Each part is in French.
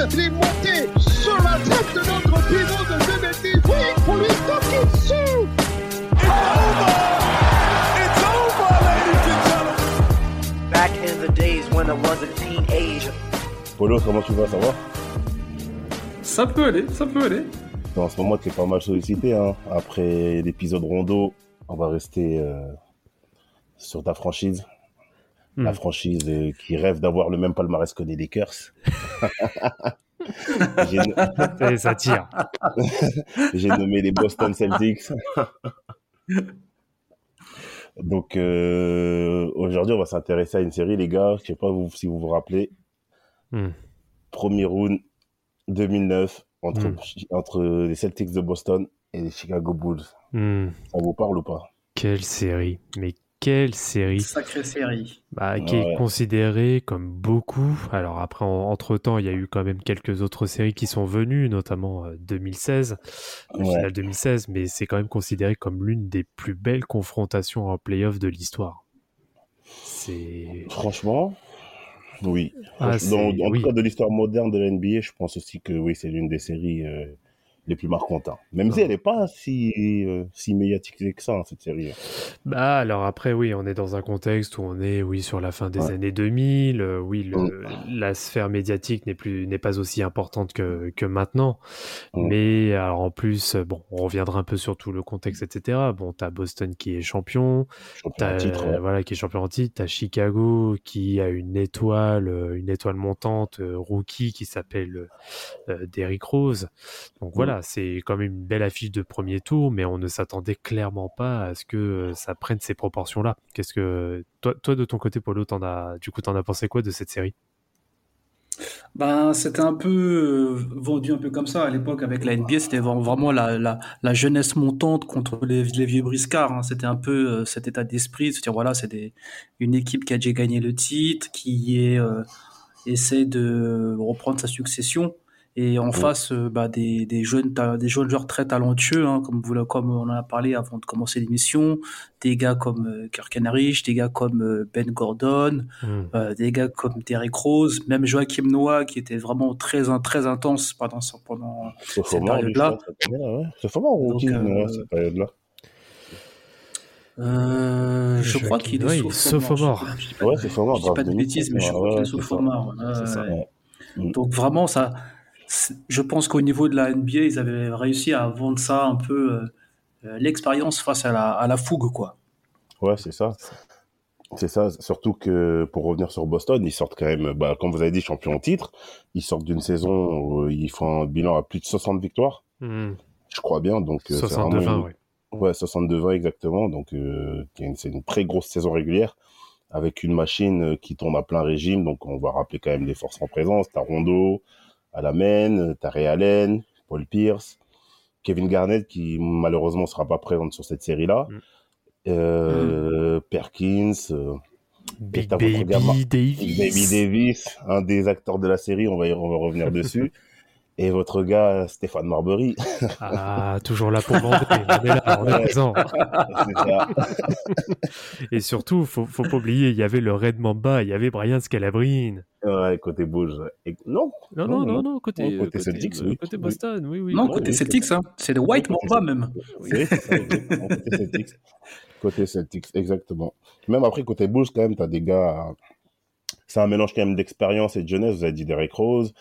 Sa tête, il est monté sur la tête de notre pivot de 2 mètres. Oui, pour lui toquer dessus. It's over! It's over, ladies and gentlemen! Back in the days when I was a teenager. Polo, comment tu vas, ça va? Ça peut aller, ça peut aller. En ce moment, tu es pas mal sollicité. Hein. Après l'épisode Rondo, on va rester euh, sur ta franchise. Hmm. La franchise euh, qui rêve d'avoir le même palmarès que les Lakers. J'ai- ça tire. J'ai nommé les Boston Celtics. Donc euh, aujourd'hui, on va s'intéresser à une série, les gars. Je sais pas vous, si vous vous rappelez. Hmm. Premier round 2009 entre, Hmm. entre les Celtics de Boston et les Chicago Bulls. Hmm. Ça vous parle ou pas? Quelle série, mais quelle série Sacrée série. bah, qui est considérée comme beaucoup. Alors après, entre temps, il y a eu quand même quelques autres séries qui sont venues, notamment euh, 2016, le Ouais. finale 2016, mais c'est quand même considéré comme l'une des plus belles confrontations en playoff de l'histoire. C'est Franchement, oui. Ah, dans- en oui. tout cas, de l'histoire moderne de la NBA, je pense aussi que oui, c'est l'une des séries euh, les plus marquantes. hein. Même si elle n'est pas si, euh, si médiatisée que ça, hein, cette série. Bah alors après oui, on est dans un contexte où on est oui sur la fin des Ouais. années 2000, euh, oui le- Mm. la sphère médiatique n'est plus n'est pas aussi importante que, que maintenant. Mm. Mais alors en plus bon, on reviendra un peu sur tout le contexte etc. Bon, t'as Boston qui est champion, Champion en titre, ouais. voilà qui est champion en titre, t'as Chicago qui a une étoile une étoile montante euh, rookie qui s'appelle euh, Derrick Rose. Donc voilà, c'est quand même une belle affiche de premier tour, mais on ne s'attendait clairement pas à ce que euh, ça prenne ces proportions-là. Qu'est-ce que toi, toi de ton côté, Polo, t'en as du coup t'en as pensé quoi de cette série? Ben, c'était un peu euh, vendu un peu comme ça à l'époque avec la NBA. C'était vra- vraiment la, la, la jeunesse montante contre les, les vieux briscards. hein. C'était un peu euh, cet état d'esprit de se dire voilà, c'est une équipe qui a déjà gagné le titre, qui est, euh, essaie de reprendre sa succession. Et en face, euh, bah, des, des, jeunes, des jeunes joueurs très talentueux, hein, comme, vous, l'a- comme on en a parlé avant de commencer l'émission. Des gars comme euh, Kirk Henrich, des gars comme euh, Ben Gordon, Hmm. euh, des gars comme Derrick Rose, même Joachim Noah qui était vraiment très très intense pendant pendant C'est cette fort période-là. C'est fort rookie, Donc, euh, ouais, cette période-là. euh, je Joachim crois qu'il est est sophomore. Je- je- Ouais, sophomore, Je dis pas de 2000, bêtises, mais je ouais, crois qu'il est ouais, sophomore. Ouais, ouais. Ouais. Donc vraiment ça, je pense qu'au niveau de la NBA, ils avaient réussi à vendre ça un peu euh, euh, l'expérience face à la, à la fougue quoi. Ouais, c'est ça. C'est ça, surtout que pour revenir sur Boston, ils sortent quand même, bah, comme vous avez dit, champion en titre. Ils sortent d'une saison où ils font un bilan à plus de 60 victoires, Hmm. je crois bien. Donc, euh, c'est 62-20, vraiment une- ouais. Ouais, 62-20 exactement. Donc, euh, c'est une- très grosse saison régulière avec une machine euh, qui tourne à plein régime. Donc, on va rappeler quand même les forces en présence. T'as Rondo, à la main, t'as Ray Allen, Paul Pierce, Kevin Garnett qui malheureusement sera pas présente sur cette série-là. Mm. Euh, Perkins, euh, Big Baby Davis. Baby Davis, un des acteurs de la série, on va, y- on va revenir dessus. Et votre gars, Stéphane Marbury. Ah, toujours là pour vendre. On est là, on est Ouais. présent. Et surtout, faut, faut pas oublier, il y avait le Red Mamba, il y avait Brian Scalabrine. Ouais, côté Bulls. Et- Non, Non, Non, non, non. non, non, côté, Non, côté Celtics, euh, oui. côté. Boston, oui, oui. Non, Ouais, côté oui, Celtics, hein, c'est le White Mamba même. Côté Celtics. Côté Celtics, exactement. Même après, côté Bulls, quand même, t'as des gars. euh, C'est un mélange quand même d'expérience et de jeunesse. Vous avez dit Derek Rose.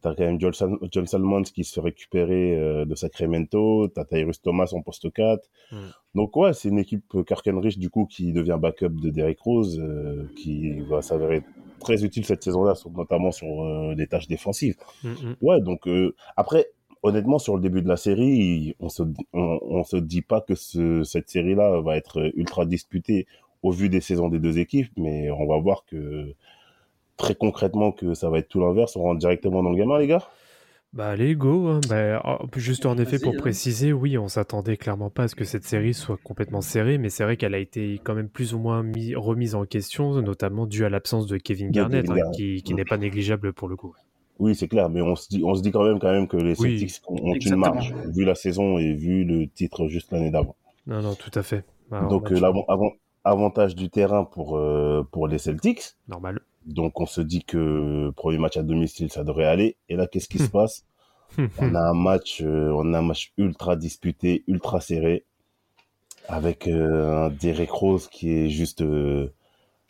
T'as quand même John, Sal- John Salmons qui se fait récupérer euh, de Sacramento. T'as Tyrus Thomas en poste 4. Mm. Donc, ouais, c'est une équipe euh, Rich du coup, qui devient backup de Derek Rose, euh, qui va s'avérer très utile cette saison-là, notamment sur euh, des tâches défensives. Mm, mm. Ouais, donc euh, après, honnêtement, sur le début de la série, on se, on, on se dit pas que ce, cette série-là va être ultra disputée au vu des saisons des deux équipes, mais on va voir que très concrètement que ça va être tout l'inverse. On rentre directement dans le gamin, les gars? Bah allez, go. hein. Bah, juste en effet, pour hein. préciser, oui, on s'attendait clairement pas à ce que cette série soit complètement serrée, mais c'est vrai qu'elle a été quand même plus ou moins mis- remise en question, notamment dû à l'absence de Kevin De Garnett, Kevin hein, Garnett. qui, qui n'est pas négligeable pour le coup. Oui, c'est clair, mais on se dit, on se dit quand même, quand même que les Oui, Celtics ont une marge, vu la saison et vu le titre juste l'année d'avant. Non, non, tout à fait. Alors, Donc, euh, avantage du terrain pour, euh, pour les Celtics. normal. Donc, on se dit que premier match à domicile, ça devrait aller. Et là, qu'est-ce qui se passe? On a un match, euh, on a un match ultra disputé, ultra serré, avec euh, un Derek Rose qui est juste, euh,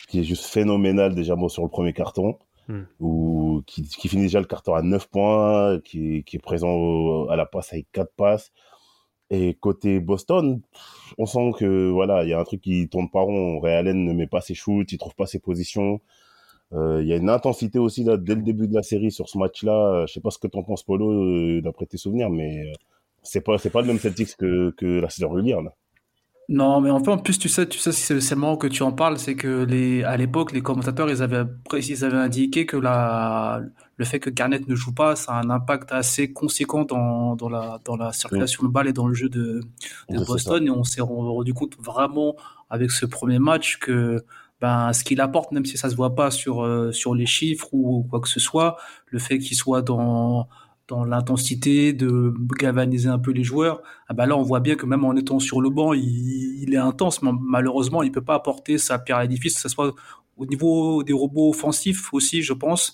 qui est juste phénoménal déjà bon, sur le premier carton, Hmm. ou qui, qui finit déjà le carton à 9 points, qui, qui est présent au- à la passe avec 4 passes. Et côté Boston, on sent que voilà, il y a un truc qui tourne pas rond. Ray Allen ne met pas ses shoots, il trouve pas ses positions. Euh, Il y a une intensité aussi là dès le début de la série sur ce match-là. Euh, Je sais pas ce que t'en penses, Polo, euh, d'après tes souvenirs, mais c'est pas c'est pas le même Celtics que que la saison régulière là. Non, mais enfin, en plus, tu sais, tu sais, c'est marrant que tu en parles, c'est que les, à l'époque, les commentateurs, ils avaient, ils avaient indiqué que la, le fait que Garnett ne joue pas, ça a un impact assez conséquent dans, dans la, dans la circulation de balles et dans le jeu de, de Boston. Et on s'est rendu compte vraiment avec ce premier match que, ben, ce qu'il apporte, même si ça se voit pas sur, euh, sur les chiffres ou quoi que ce soit, le fait qu'il soit dans, dans l'intensité, de galvaniser un peu les joueurs, ah bah là on voit bien que même en étant sur le banc, il, il est intense, mais malheureusement il peut pas apporter sa pierre à l'édifice, que ce soit au niveau des robots offensifs aussi, je pense,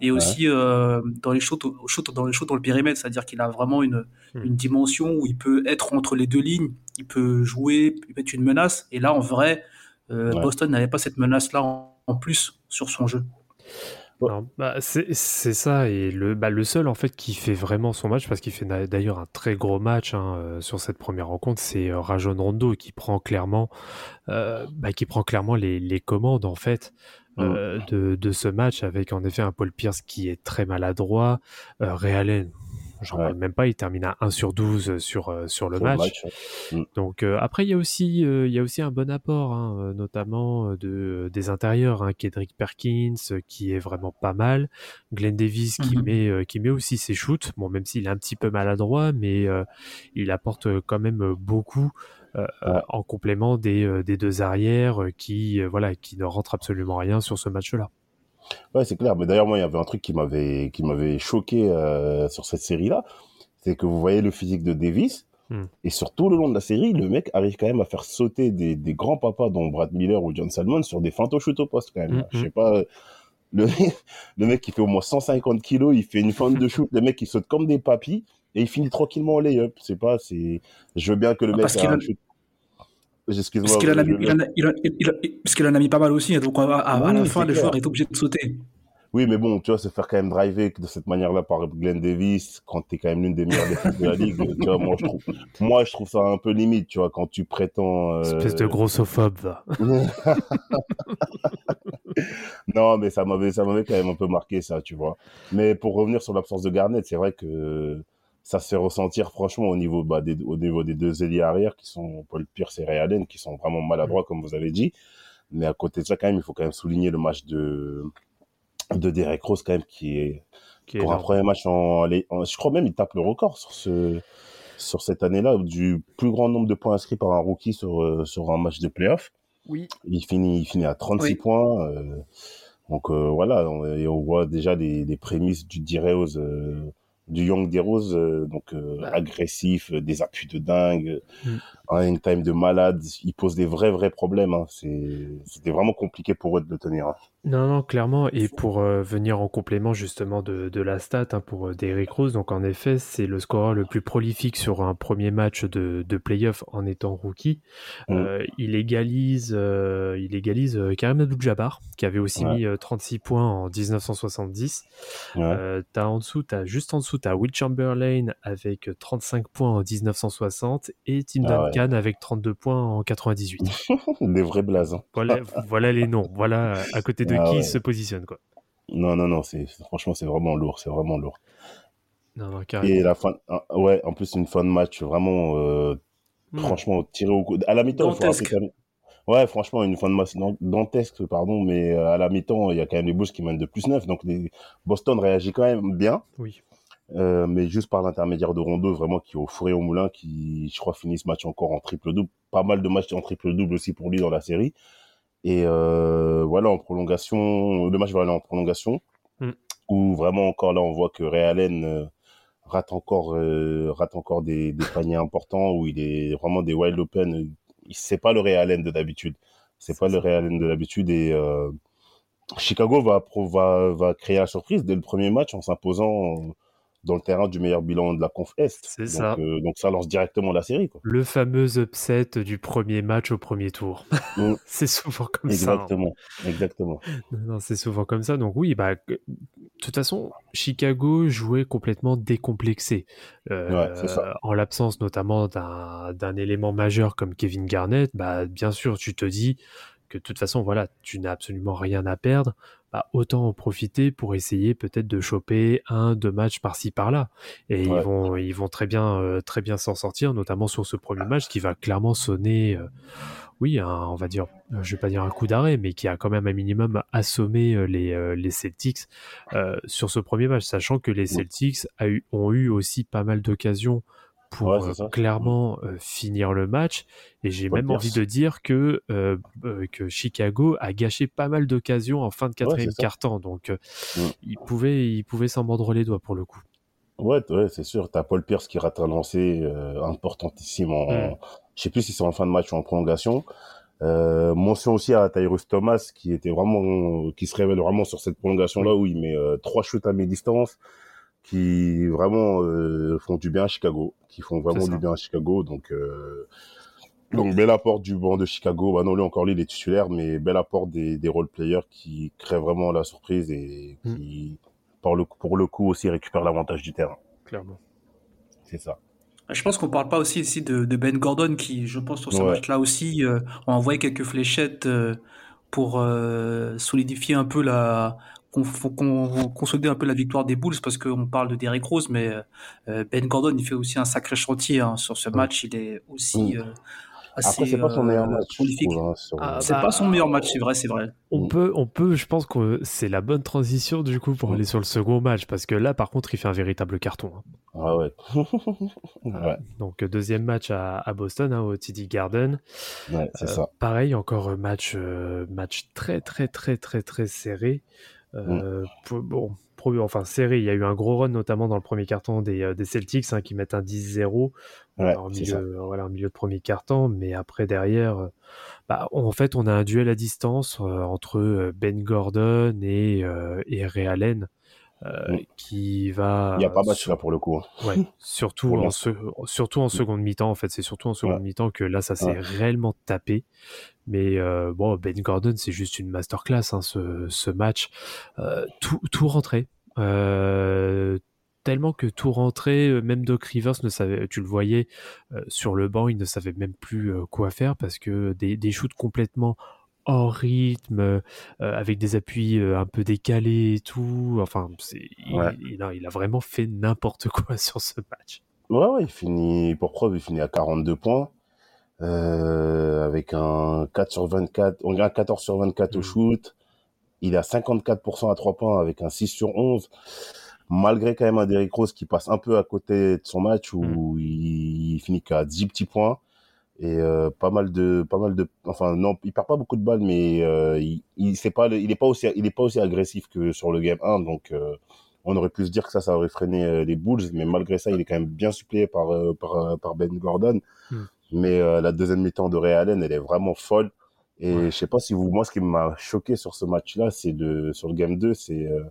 et aussi euh, dans les shoots, shoots- dans les shoots dans le périmètre, c'est-à-dire qu'il a vraiment une, Hmm. une dimension où il peut être entre les deux lignes, il peut jouer, il peut être une menace, et là en vrai, euh, Ouais. Boston n'avait pas cette menace-là en, en plus sur son jeu. Ouais. Bah, c'est ça, et le, bah, le seul en fait qui fait vraiment son match, parce qu'il fait d'ailleurs un très gros match hein, euh, sur cette première rencontre, c'est euh, Rajon Rondo qui prend clairement, euh, bah, qui prend clairement les, les commandes en fait euh, de, de ce match, avec en effet un Paul Pierce qui est très maladroit, euh, Ray Allen, j'en Ouais. parle même pas, il termine à 1 sur 12 sur, euh, sur le sur match. ouais. Donc euh, après il y a aussi euh, il y a aussi un bon apport hein, euh, notamment euh, de des intérieurs hein, Kedrick Perkins euh, qui est vraiment pas mal, Glenn Davis qui Mhm. met euh, qui met aussi ses shoots bon même s'il est un petit peu maladroit mais euh, il apporte euh, quand même euh, beaucoup euh, euh, Ouais. en complément des, euh, des deux arrières euh, qui euh, voilà qui ne rentrent absolument rien sur ce match-là. Ouais, c'est clair. Mais d'ailleurs, moi, il y avait un truc qui m'avait qui m'avait choqué euh, sur cette série-là, c'est que vous voyez le physique de Davis, Hmm. et sur tout le long de la série, le mec arrive quand même à faire sauter des, des grands papas, dont Brad Miller ou John Salmon, sur des feintes au shoot au poste quand même. Hmm, Je sais pas. Le, le mec qui fait au moins 150 kilos, il fait une feinte de shoot, le mec il saute comme des papis et il finit tranquillement au lay-up. C'est pas, c'est. Je veux bien que le Ah, mec parce qu'il shoot. Excuse-moi. Parce qu'il en, a je- mis- il en a- il en- il en- parce qu'il en a mis pas mal aussi, hein, donc à, à- à la Oui, fin, le clair. joueur est obligé de sauter. Oui, mais bon, tu vois, se faire quand même driver de cette manière-là par Glenn Davis, quand t'es quand même l'une des meilleures défenses de la ligue, tu vois, moi je trouve, moi je trouve ça un peu limite, tu vois, quand tu prétends. euh, Espèce de grossophobe va. non, mais ça m'avait, ça m'avait quand même un peu marqué ça, tu vois. Mais pour revenir sur l'absence de Garnett, c'est vrai que ça se fait ressentir franchement au niveau, bah, des, au niveau des deux ailiers arrière qui sont Paul Pierce et Ray Allen, qui sont vraiment maladroits comme vous avez dit. Mais à côté de ça, quand même, il faut quand même souligner le match de de Derek Rose quand même qui est Qui est pour un premier match en, en- je crois même il tape le record sur ce sur cette année-là du plus grand nombre de points inscrits par un rookie sur euh, sur un match de playoff. Oui. Il finit il finit à 36 Oui. points. euh, donc euh, voilà, on, et on voit déjà les, les prémices du D-Rose, euh, du Young D-Rose, euh, donc euh, Bah. agressif, euh, des appuis de dingue, Mm. Un hang time de malade. Il pose des vrais vrais problèmes. Hein. C'était vraiment compliqué pour eux de le tenir. hein. Non, non, clairement. Et pour euh, venir en complément justement de, de la stat hein, pour euh, Derrick Rose, donc en effet, c'est le scoreur le plus prolifique sur un premier match de, de playoff en étant rookie. Mm. Euh, il égalise, euh, il égalise Karim Abdul-Jabbar, qui avait aussi Ouais. mis euh, 36 points en 1970. Ouais. T'as en dessous, t'as juste en dessous, t'as Will Chamberlain avec 35 points en 1960 et Tim Ah ouais. Duncan avec 32 points en 98. Des vrais blazes. hein. voilà, voilà les noms. Voilà à côté de Ah qui ouais. il se positionne quoi. Non, non, non, c'est franchement c'est vraiment lourd, c'est vraiment lourd. Non, non, Et la fin, ah, ouais, en plus une fin de match vraiment, euh, Hmm. franchement tiré au coup. À la mi-temps, Ouais, franchement, une fin de match dan- dantesque, pardon, mais euh, à la mi-temps, il y a quand même les Bulls qui mènent de plus 9, donc les... Boston réagit quand même bien, Oui. Euh, mais juste par l'intermédiaire de Rondo, vraiment qui est au four et au moulin, qui, je crois, finit ce match encore en triple-double. Pas mal de matchs en triple-double aussi pour lui dans la série. Et euh, voilà, en prolongation, le match va aller en prolongation, Mm. où vraiment encore là, on voit que Ray Allen euh, rate encore, rate encore des, des paniers importants, où il est vraiment des wild open. C'est pas le Ray Allen de d'habitude. C'est pas le Ray Allen de d'habitude et Chicago va, va, va créer la surprise dès le premier match en s'imposant dans le terrain du meilleur bilan de la conf Est. C'est donc, ça. euh, donc ça lance directement la série. Quoi. Le fameux upset du premier match au premier tour. Mm. c'est souvent comme ça. hein. Exactement, exactement. C'est souvent comme ça. Donc oui, bah, de toute façon, Chicago jouait complètement décomplexé. Euh, Ouais, c'est ça. En l'absence notamment d'un d'un élément majeur comme Kevin Garnett, bah, bien sûr, tu te dis que de toute façon, voilà, tu n'as absolument rien à perdre. Bah, autant en profiter pour essayer peut-être de choper un, deux matchs par-ci par-là. Et ils vont, ils vont très bien, euh, très bien s'en sortir, notamment sur ce premier match qui va clairement sonner. euh, oui, un- on va dire, euh, je vais pas dire un coup d'arrêt, mais qui a quand même un minimum assommé les, euh, les Celtics sur ce premier match, sachant que les Celtics a eu, ont eu aussi pas mal d'occasions pour Ouais, euh, clairement euh, finir le match. Et j'ai même envie de dire que, euh, que Chicago a gâché pas mal d'occasions en fin de quatrième quart-temps, donc Mm. il pouvait, il pouvait s'en mordre les doigts pour le coup. Ouais, c'est sûr. T'as Paul Pierce qui rate un lancer importantissime en, Mm. je sais plus si c'est en fin de match ou en prolongation. Mention aussi à Tyrus Thomas qui était vraiment, qui se révèle vraiment sur cette prolongation là où il met trois shoots à mi-distance qui vraiment euh, font du bien à Chicago, qui font vraiment du bien à Chicago. Donc, euh, donc bel apport du banc de Chicago. Bah non, lui encore lui il est titulaire, mais bel apport des, des role players qui créent vraiment la surprise et Mm. qui, par le, pour le coup aussi récupèrent l'avantage du terrain. Clairement. C'est ça. Je pense qu'on parle pas aussi ici de, de Ben Gordon qui, je pense, sur ce Ouais. match-là aussi, euh, a envoyé quelques fléchettes euh, pour euh, solidifier un peu la, qu'on- consolider un peu la victoire des Bulls parce qu'on parle de Derrick Rose, mais euh, Ben Gordon il fait aussi un sacré chantier hein, sur ce Ouais. match. Il est aussi Mm. euh, assez Après, c'est pas son meilleur euh, match, prolifique. trouve. hein, sur- Ah, C'est bah, pas son meilleur match, c'est vrai, c'est vrai. On Mm. peut, on peut, je pense que c'est la bonne transition du coup pour Mm. aller sur le second match parce que là, par contre, il fait un véritable carton. hein. Ah ouais. ouais, Donc deuxième match à, à Boston, hein, au TD Garden. ouais, c'est Euh, ça. Pareil, encore un match, euh, match très très très très très serré. Euh, Mm. pour- bon, pro- enfin serré. Il y a eu un gros run notamment dans le premier carton des, euh, des Celtics hein, qui mettent un 10-0 Ouais, en milieu, voilà, en milieu de premier carton. Mais après derrière, euh, bah, en fait, on a un duel à distance euh, entre euh, Ben Gordon et euh, et Ray Allen. Euh, Mm. qui va Il n'y a pas match sur- là pour le coup. hein. Ouais, surtout Pour en, l'instant. se- surtout en seconde mi-temps, en fait. C'est surtout en seconde Ouais. mi-temps que là, ça s'est Ouais. réellement tapé. Mais euh, bon, Ben Gordon, c'est juste une masterclass, hein, ce, ce match. Euh, tout, tout rentré. Euh, tellement que tout rentrait, même Doc Rivers ne savait, tu le voyais euh, sur le banc, il ne savait même plus quoi faire parce que des, des shoots complètement hors rythme, euh, avec des appuis euh, un peu décalés et tout. Enfin, c'est, il, Ouais. il a, il a vraiment fait n'importe quoi sur ce match. Ouais, ouais, il finit, pour preuve, il finit à 42 points, euh, avec un 4 sur 24, on a un 14 sur 24 au Mhm. shoot. Il à 54% à 3 points avec un 6 sur 11. Malgré quand même un Derrick Rose qui passe un peu à côté de son match où il, il finit qu'à 10 petits points et euh, pas mal de pas mal de enfin non il perd pas beaucoup de balles mais euh, il il c'est pas il est pas aussi il est pas aussi agressif que sur le game 1 donc euh, on aurait pu se dire que ça ça aurait freiné euh, les Bulls mais malgré ça il est quand même bien suppléé par euh, par euh, par Ben Gordon Mm. mais euh, la deuxième mi-temps de Ray Allen elle est vraiment folle et Ouais. je sais pas si vous moi ce qui m'a choqué sur ce match là c'est de sur le game 2 c'est euh,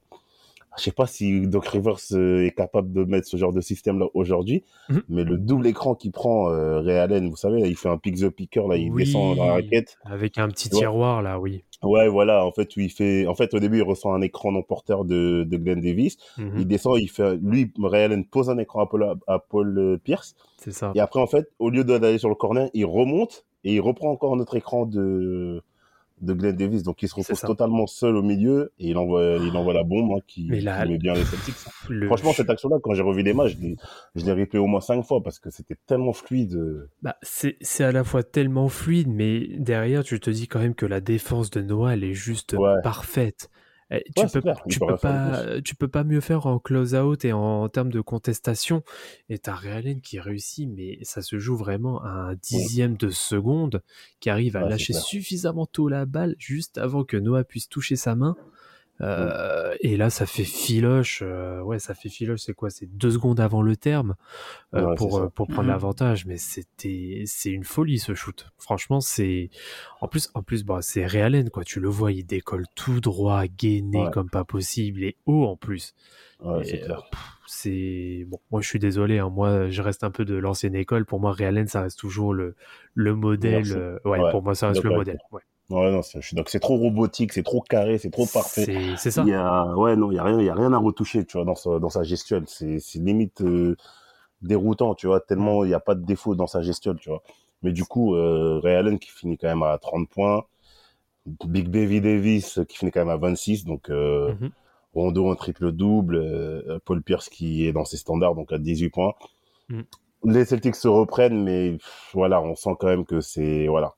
je sais pas si Doc Rivers euh, est capable de mettre ce genre de système là aujourd'hui, Mhm. mais le double écran qu'il prend euh, Ray Allen, vous savez, là, il fait un pick the picker, là, il Oui, descend dans la raquette. Avec un petit tiroir, là, oui. Ouais, voilà, en fait, il fait, en fait, au début, il ressent un écran non porteur de, de Glenn Davis. Mhm, Il descend, il fait, lui, Ray Allen pose un écran à Paul, à Paul euh, Pierce. C'est ça. Et après, en fait, au lieu d'aller sur le corner, il remonte et il reprend encore notre écran de, de Glenn Davis. Donc il se retrouve totalement seul au milieu et il envoie, il envoie la bombe hein, qui, là- qui met bien les Celtics. Le- Franchement, cette action-là, quand j'ai revu les matchs, je l'ai, replay au moins cinq fois parce que c'était tellement fluide. Bah, c'est c'est à la fois tellement fluide, mais derrière, tu te dis quand même que la défense de Noah, elle est juste Ouais. parfaite. Tu Ouais, peux, tu pas, tu peux pas mieux faire en close-out et en, termes de contestation. Et t'as Realen qui réussit, mais ça se joue vraiment à un dixième de seconde, qui arrive à Ouais, lâcher suffisamment tôt la balle juste avant que Noah puisse toucher sa main. Euh, Et là, ça fait filoche. euh, ouais, ça fait filoche. C'est quoi? C'est deux secondes avant le terme euh, Ouais, pour euh, pour prendre Mhm. l'avantage. Mais c'était c'est une folie ce shoot. Franchement, c'est en plus en plus bah c'est Realen quoi. Tu le vois, il décolle tout droit, gainé Ouais. comme pas possible et haut en plus. Ouais, c'est euh, c'est bon. Moi, je suis désolé. Hein, moi, je reste un peu de l'ancienne école. Pour moi, Realen, ça reste toujours le le modèle. Euh, ouais, Ouais, pour moi, ça reste le modèle. Ouais. Ouais, non, c'est, je suis donc c'est trop robotique, c'est trop carré, c'est trop parfait. C'est ça. Il y a, ouais, non, il y a rien, il y a rien à retoucher, tu vois, dans sa, dans sa gestuelle. C'est, limite euh, déroutant, tu vois, tellement il n'y a pas de défaut dans sa gestuelle, tu vois. Mais du coup, euh, Ray Allen qui finit quand même à 30 points, Big Baby Davis qui finit quand même à 26, donc euh, Mhm. Rondo en triple double, Paul Pierce qui est dans ses standards, donc à 18 points. Mhm. Les Celtics se reprennent, mais pff, voilà, on sent quand même que c'est, voilà,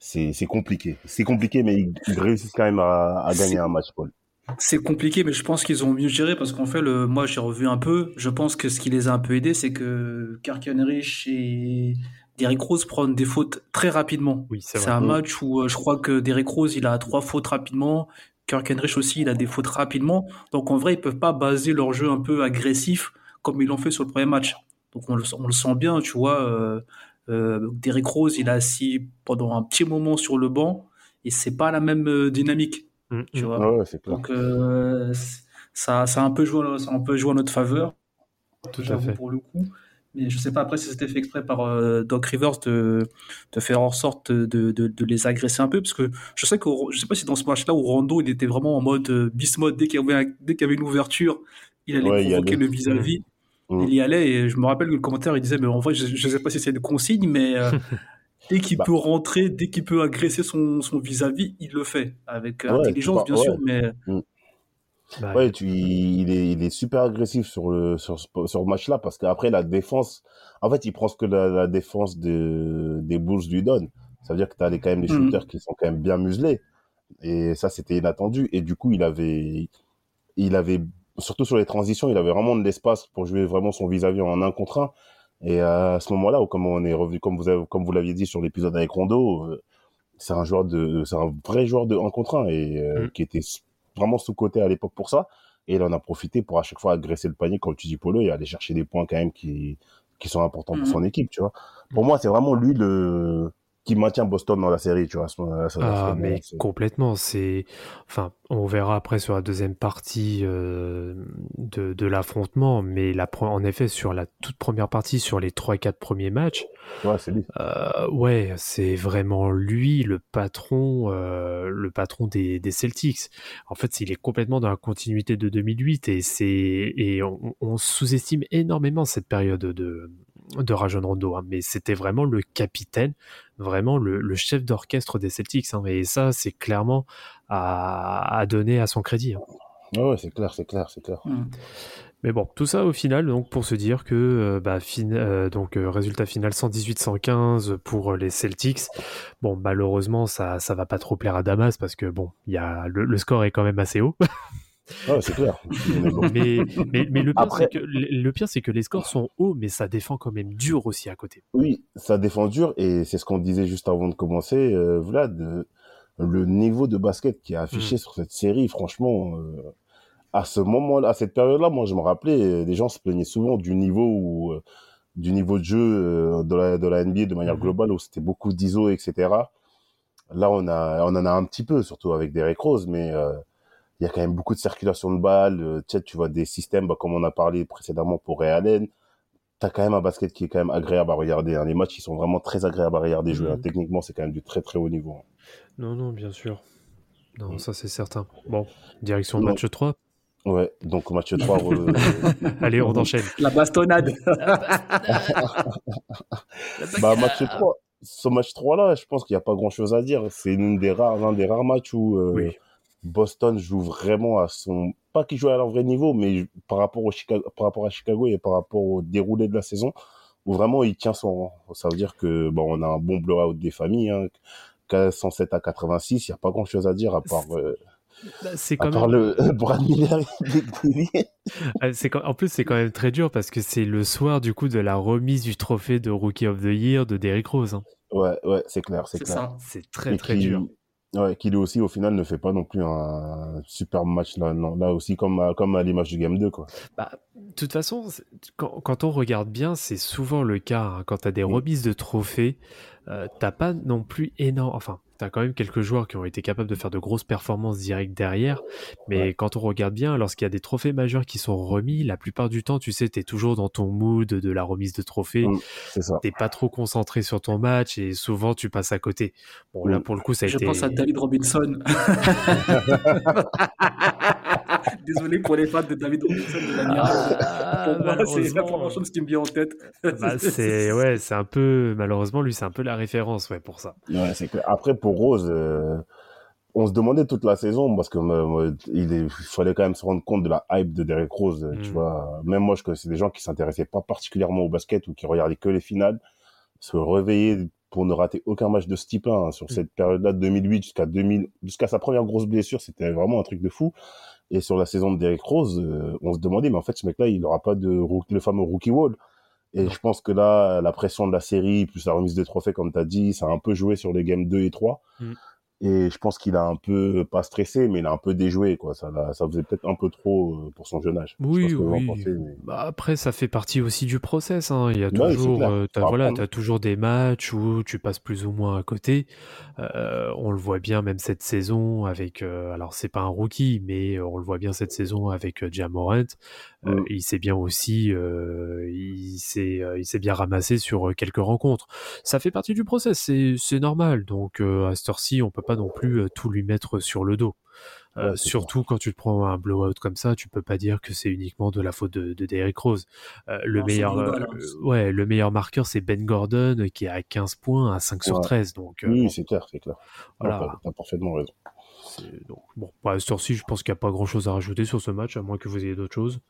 c'est, c'est compliqué. C'est compliqué, mais ils, ils réussissent quand même à, à gagner un match, Paul. C'est compliqué, mais je pense qu'ils ont mieux géré parce qu'en fait, le, moi, j'ai revu un peu. Je pense que ce qui les a un peu aidés, c'est que Kirk Henrich et Derrick Rose prennent des fautes très rapidement. Oui, c'est un Mm. match où euh, je crois que Derrick Rose, il a trois fautes rapidement. Kirk Henrich aussi, il a des fautes rapidement. Donc en vrai, ils peuvent pas baser leur jeu un peu agressif comme ils l'ont fait sur le premier match. Donc on le, on le sent bien, tu vois. Euh, euh, Derrick Rose, il a assis pendant un petit moment sur le banc et c'est pas la même euh, dynamique, Mm, tu mm. vois. Ouais, c'est clair. Donc euh, ça, ça a un peu joué, ça a un peu joué en notre faveur, Tout à fait. pour le coup. Mais je sais pas après si c'était fait exprès par euh, Doc Rivers de, de faire en sorte de, de, de les agresser un peu, parce que je sais que je sais pas si dans ce match-là où Rondo il était vraiment en mode euh, beast mode dès qu'il y avait un- dès qu'il y avait une ouverture, il allait Ouais, provoquer le vis-à-vis. Mm. Il y allait et je me rappelle que le commentaire il disait mais en vrai je, je sais pas si c'est une consigne mais euh, dès qu'il Bah. peut rentrer, dès qu'il peut agresser son son vis-à-vis, il le fait avec euh, Ouais, intelligence bien sûr mais Bah, Ouais, tu, il est, il est super agressif sur le, sur, ce- sur le match-là parce qu'après la défense, en fait, il prend ce que la, la défense de, des Bulls lui donne. Ça veut dire que tu as quand même des Mhm. shooters qui sont quand même bien muselés. Et ça, c'était inattendu. Et du coup, il avait, il avait, surtout sur les transitions, il avait vraiment de l'espace pour jouer vraiment son vis-à-vis en un contre un. Et à ce moment-là, comme on est revenu, comme vous avez, comme vous l'aviez dit sur l'épisode avec Rondo, euh, c'est un joueur de, c'est un vrai joueur de 1 contre 1 et euh, Mm. qui était vraiment sous-côté à l'époque pour ça. Et il en a profité pour à chaque fois agresser le panier, comme tu dis, Polo, et aller chercher des points quand même qui, qui sont importants pour Mhm. son équipe, tu vois. Pour moi, c'est vraiment lui le, qui maintient Boston dans la série, tu vois. Ah, mais complètement. C'est, enfin, on verra après sur la deuxième partie euh, de, de l'affrontement, mais la, en effet, sur la toute première partie, sur les trois et quatre premiers matchs, Ouais, c'est lui. euh, ouais, c'est vraiment lui le patron, euh, le patron des, des Celtics. En fait, il est complètement dans la continuité de 2008 et c'est et on, on sous-estime énormément cette période de de Rajon Rondo, hein, mais c'était vraiment le capitaine, vraiment le, le chef d'orchestre des Celtics, hein, et ça, c'est clairement à, à donner à son crédit. hein. Ouais, c'est clair, c'est clair, c'est clair. hmm. Mais bon, tout ça au final, donc pour se dire que euh, bah, fin- euh, donc euh, résultat final 118-115 pour euh, les Celtics. Bon, malheureusement, ça ça va pas trop plaire à Damas parce que bon, il y a le, le score est quand même assez haut. Ouais, c'est clair. Mais le pire Après- c'est que le le pire c'est que les scores sont hauts, mais ça défend quand même dur aussi à côté. Oui, ça défend dur et c'est ce qu'on disait juste avant de commencer, euh, Vlad. euh, le niveau de basket qui est affiché Mm. sur cette série, franchement, euh, à ce moment-là, à cette période-là, moi, je me rappelais, les gens se plaignaient souvent du niveau où, du niveau de jeu de la de la NBA de manière Mhm. globale où c'était beaucoup d'ISO, etc. Là, on a on en a un petit peu, surtout avec Derek Rose, mais il y a quand même beaucoup de circulation de balles. euh, tu sais, tu vois des systèmes, bah, comme on a parlé précédemment pour Ray Allen. T'as quand même un basket qui est quand même agréable à regarder. hein. Les matchs, ils sont vraiment très agréables à regarder jouer. Hein. Techniquement, c'est quand même du très très haut niveau. hein. Non, non, bien sûr. Non, Mm. ça c'est certain. Bon, direction Non. match 3. Ouais, donc match 3. re- Allez, on enchaîne. La bastonnade. bah, match 3. ce match 3 là, je pense qu'il n'y a pas grand chose à dire. C'est une des rares, un des rares matchs où euh, Oui. Boston joue vraiment à son, pas qu'il joue à leur vrai niveau, mais par rapport au Chicago, par rapport à Chicago et par rapport au déroulé de la saison, où vraiment il tient son rang. Ça veut dire que, bon, on a un bon blowout des familles, hein. 107 à 86, il n'y a pas grand chose à dire à part, euh, Bah, C'est à quand part même. le Brad Miller. Euh, c'est quand- En plus, c'est quand même très dur parce que c'est le soir du coup de la remise du trophée de Rookie of the Year de Derrick Rose. hein. ouais, ouais, c'est clair, c'est clair. ça. C'est très Et très qui- dur. Ouais, qui lui aussi, au final, ne fait pas non plus un super match là, non, là aussi, comme à, comme à l'image du Game 2, quoi. Bah, de toute façon, quand, quand on regarde bien, c'est souvent le cas. hein. Quand tu as des Mm. remises de trophées, euh, t'as pas non plus énorme. Enfin, tu as quand même quelques joueurs qui ont été capables de faire de grosses performances directes derrière. Mais Ouais. quand on regarde bien, lorsqu'il y a des trophées majeurs qui sont remis, la plupart du temps, tu sais, tu es toujours dans ton mood de la remise de trophée. Mm. C'est ça. T'es pas trop concentré sur ton match et souvent tu passes à côté. Bon, là Mm. pour le coup, ça a Je été. pense à David Robinson. Désolé pour les fans de David Robinson de. Ah, pour moi, c'est la première chose qui me vient en tête. Bah, c'est ouais, c'est un peu malheureusement lui, c'est un peu la référence ouais pour ça. Ouais, c'est clair. Après, pour Rose, euh, on se demandait toute la saison, parce que euh, moi, il, est- il fallait quand même se rendre compte de la hype de Derrick Rose, euh, tu Mm. vois. Même moi, je connaissais des gens qui s'intéressaient pas particulièrement au basket ou qui regardaient que les finales, se réveiller pour ne rater aucun match de ce type hein, sur Mm. cette période-là de 2008 jusqu'à 2000, jusqu'à sa première grosse blessure, c'était vraiment un truc de fou. Et sur la saison de Derrick Rose, euh, on se demandait, mais en fait, ce mec-là, il aura pas de le fameux rookie wall. Et je pense que là, la pression de la série, plus la remise des trophées, comme tu as dit, ça a un peu joué sur les games 2 et 3. Mm. Et je pense qu'il a un peu, pas stressé, mais il a un peu déjoué, quoi. Ça, ça faisait peut-être un peu trop euh, pour son jeune âge. Oui, oui. pensez, mais- Bah, après, ça fait partie aussi du process. Hein. Il y a Ouais, toujours, euh, Faut voilà, t'as toujours des matchs où tu passes plus ou moins à côté. Euh, on le voit bien même cette saison avec. euh, alors c'est pas un rookie, mais euh, on le voit bien cette saison avec euh, Jamorant. Euh, Mm. il s'est bien aussi, euh, il s'est, euh, il s'est bien ramassé sur euh, quelques rencontres. Ça fait partie du process, c'est, c'est normal. Donc euh, à cette heure-ci, on peut pas non plus tout lui mettre sur le dos. Euh, surtout quand tu te prends un blowout comme ça, tu peux pas dire que c'est uniquement de la faute de, de Derrick Rose. Euh, le Non, meilleur, euh, ouais, le meilleur marqueur c'est Ben Gordon qui est à 15 points à 5 sur Ouais. 13. Donc, Oui, c'est clair, c'est clair. Voilà. T'as parfaitement raison. donc, bon, bah, à heure-ci, je pense qu'il n'y a pas grand chose à rajouter sur ce match, à moins que vous ayez d'autres choses.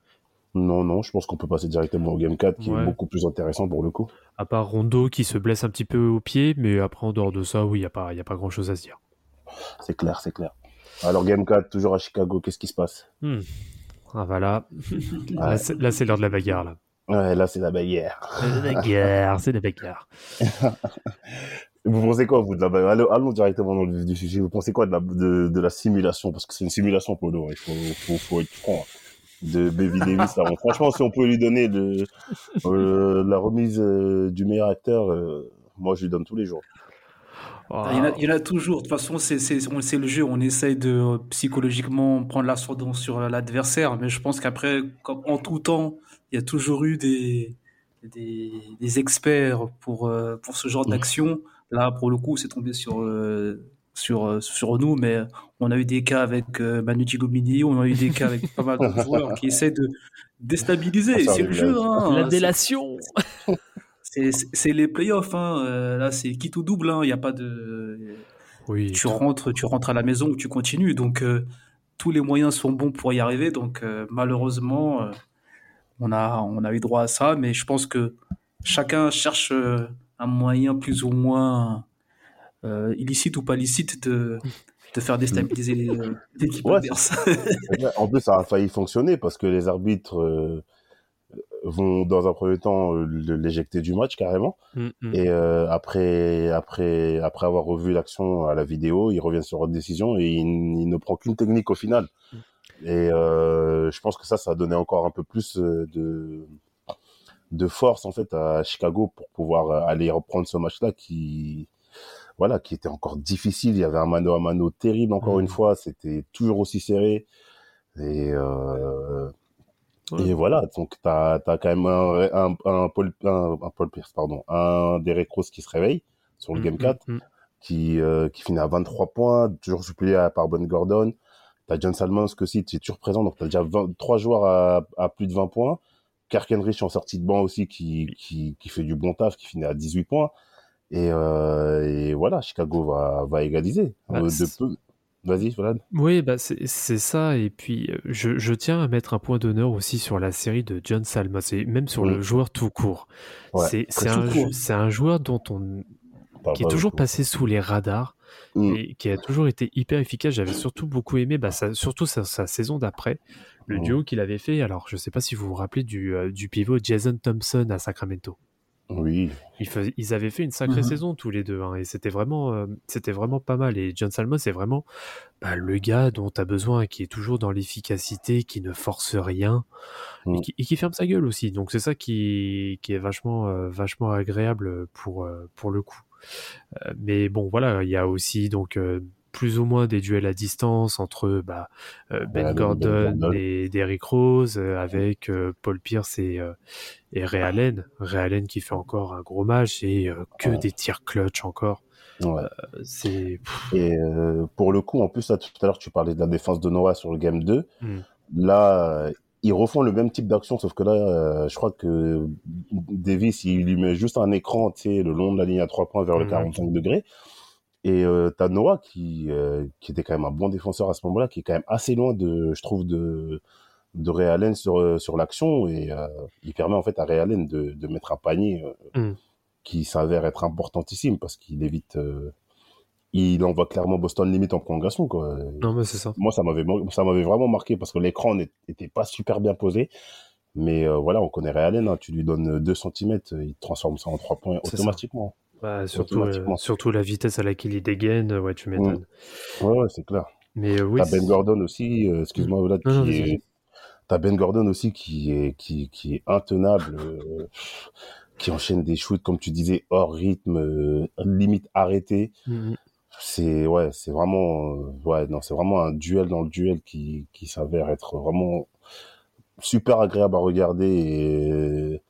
Non, non, je pense qu'on peut passer directement au Game 4, qui Ouais. est beaucoup plus intéressant pour le coup. À part Rondo qui se blesse un petit peu au pied, mais après, en dehors de ça, oui, il n'y a pas, y a pas grand chose à se dire. C'est clair, c'est clair. Alors, Game 4, toujours à Chicago, qu'est-ce qui se passe? Hmm. Ah, voilà. Là, Ouais. c'est là, c'est l'heure de la bagarre, là. Ouais, là, c'est la bagarre. C'est la bagarre, c'est la bagarre. Vous pensez quoi, vous, de la bagarre? Allons, allons directement dans le vif du sujet. Vous pensez quoi de la, de, de la simulation? Parce que c'est une simulation, Polo. hein. Il faut, faut, faut être franc. hein. De Baby Davis. là. Franchement, si on peut lui donner le, euh, la remise euh, du meilleur acteur, euh, moi, je lui donne tous les jours. Il y, en a, il y en a toujours. De toute façon, c'est c'est- on- c'est le jeu. On essaye de euh, psychologiquement prendre l'ascendant sur l'adversaire. Mais je pense qu'après, comme en tout temps, il y a toujours eu des, des, des experts pour, euh, pour ce genre d'action. Là, pour le coup, c'est tombé sur, euh, sur, sur nous. Mais on a eu des cas avec Manu Ginobili, on a eu des cas avec pas mal de joueurs qui essaient de déstabiliser. Ah, c'est le jeu. Hein. La délation c'est les playoffs, hein. Euh, là c'est qui tout double, hein. Il n'y a pas de. Oui, Tu rentres, tu rentres à la maison ou tu continues. Donc euh, tous les moyens sont bons pour y arriver. Donc euh, malheureusement, euh, on a on a eu droit à ça, mais je pense que chacun cherche euh, un moyen plus ou moins euh, illicite ou pas licite de de faire déstabiliser les- l'équipe Ouais, adverse. En plus, ça a failli fonctionner parce que les arbitres euh, vont, dans un premier temps, euh, l'éjecter du match carrément. Mm, mm. Et euh, après, après, après avoir revu l'action à la vidéo, ils reviennent sur votre décision et il, il ne prend qu'une technique au final. Et euh, je pense que ça, ça a donné encore un peu plus de de force en fait à Chicago pour pouvoir aller reprendre ce match-là qui voilà qui était encore difficile. Il y avait un mano à mano terrible encore une fois. C'était toujours aussi serré. Et euh, Ouais. et voilà, donc t'as as quand même un, un, un, Paul, un, un Paul Pierce, pardon, un Derek Rose qui se réveille sur le Mm, Game mm, 4, mm. qui, euh, qui finit à 23 points, toujours suppléé à- par Ben Gordon. T'as John Salmons que si, tu es toujours présent, donc t'as déjà 20 trois joueurs à, à plus de 20 points. Kirk Henrich en sortie de banc aussi qui, qui, qui fait du bon taf, qui finit à 18 points. Et, euh, et voilà, Chicago va, va égaliser. Euh, de c'est- peu. Vas-y, Vlad. Oui, bah c'est ça. Et puis, euh, je, je tiens à mettre un point d'honneur aussi sur la série de John Salmos et même sur le joueur tout court. Ouais, c'est un, joueur dont on, Pas- qui est toujours passé sous les radars Mm. et qui a toujours été hyper efficace. J'avais surtout beaucoup aimé, bah, sa- surtout sa, sa saison d'après, le Mm. duo qu'il avait fait. Alors, je sais pas si vous vous rappelez du, euh, du pivot Jason Thompson à Sacramento. Oui. Ils, faisaient- ils avaient fait une sacrée Mhm. saison tous les deux, hein, et c'était vraiment, euh, c'était vraiment pas mal. Et John Salmos, c'est vraiment bah, le gars dont tu as besoin, qui est toujours dans l'efficacité, qui ne force rien, et, Mhm. qui, et qui ferme sa gueule aussi. Donc c'est ça qui, qui est vachement, euh, vachement agréable pour, euh, pour le coup. Euh, mais bon, voilà, il y a aussi donc euh, plus ou moins des duels à distance entre bah, euh, Ben Ben Gordon et Derrick Rose, euh, avec euh, Paul Pierce et, et Ray Allen. Ray Allen qui fait encore un gros match et que des tirs clutch encore. Ouais. Euh, Et euh, pour le coup, en plus, là, tout à l'heure, tu parlais de la défense de Noah sur le game 2. Mm. Là, euh, ils refont le même type d'action, sauf que là, je crois que Davis, il lui met juste un écran, tu sais, le long de la ligne à trois points vers le Mhm. 45 degrés. Et euh, t'as Noah qui, euh, qui était quand même un bon défenseur à ce moment-là, qui est quand même assez loin de, je trouve, de, de Ray Allen sur, euh, sur l'action. Et euh, il permet en fait à Ray Allen de, de mettre un panier euh, Mm. qui s'avère être importantissime parce qu'il évite... euh, il envoie clairement Boston limite en prolongation, quoi. non mais c'est ça. Moi, ça m'avait, ça m'avait vraiment marqué parce que l'écran n'était pas super bien posé. Mais euh, voilà, on connaît Ray Allen, hein, tu lui donnes 2 cm, il transforme ça en 3 points automatiquement. Bah, surtout, euh, surtout la vitesse à laquelle il dégaine, ouais, tu m'étonnes. Ouais, ouais, c'est clair. Mais euh, oui, T'as Ben Gordon aussi, euh, excuse-moi, Vlad, Non, non, qui est... T'as Ben Gordon aussi qui est, qui, qui est intenable, qui enchaîne des shoots, comme tu disais, hors rythme, limite arrêté. Mhm. C'est, ouais, c'est vraiment, ouais, non, c'est vraiment un duel dans le duel qui, qui s'avère être vraiment super agréable à regarder et,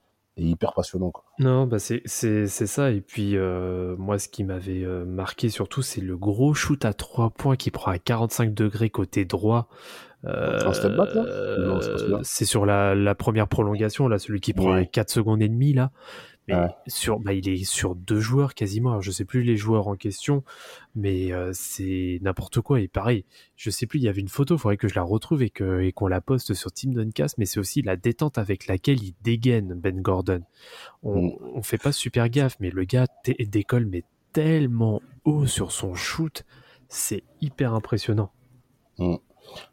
et hyper passionnant, quoi. Non, bah c'est c'est c'est ça. Et puis euh, moi, ce qui m'avait euh, marqué surtout, c'est le gros shoot à trois points qui prend à 45 degrés côté droit. Euh, Un step back, là? Non, c'est celui-là. c'est sur la, la première prolongation, là, celui qui prend Oui. à 4 secondes et demie, là. Mais Ouais. sur, bah, il est sur deux joueurs quasiment. Alors, je sais plus les joueurs en question, mais euh, c'est n'importe quoi. Et pareil, je sais plus, il y avait une photo, il faudrait que je la retrouve et que et qu'on la poste sur Team Duncast, mais c'est aussi la détente avec laquelle il dégaine Ben Gordon. On, Mm. on fait pas super gaffe, mais le gars décolle mais tellement haut sur son shoot, c'est hyper impressionnant.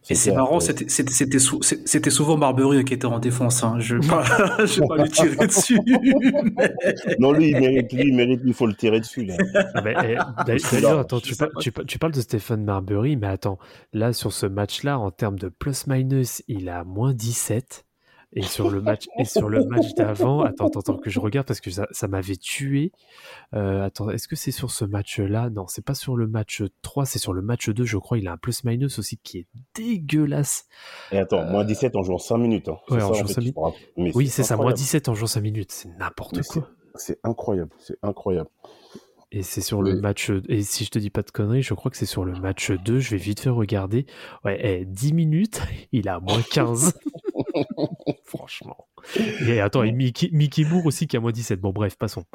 Et c'est marrant, c'était c'était- c'était sou- c'était souvent Marbury qui était en défense. Hein. Je ne vais pas, lui tirer dessus. mais- Non, lui, il mérite, lui, il mérite, il faut le tirer dessus, là. Ah eh, D'ailleurs, attends, tu, par- tu parles de Stephen Marbury, mais attends, là, sur ce match-là, en termes de plus-minus, il a moins 17. Et sur le match, et sur le match d'avant, attends, attends, attends, que je regarde parce que ça, ça m'avait tué. Euh, attends, est-ce que c'est sur ce match-là? Non, c'est pas sur le match 3, c'est sur le match 2, je crois. Il a un plus-minus aussi qui est dégueulasse. Et attends, moins 17 en jouant 5 minutes. Hein. Ouais, ça, en jouant fait, cinq qu'il faut rappeler. Mais Oui, c'est ça, moins incroyable. 17 en jouant 5 minutes. C'est n'importe quoi. C'est incroyable, c'est incroyable. Et c'est sur le Oui. match. Et si je te dis pas de conneries, je crois que c'est sur le match 2. Je vais vite fait regarder. Ouais, eh, 10 minutes, il a moins 15. Franchement. Et attends, et Mickey, Mickey Moore aussi qui a moins 17. Bon, bref, passons.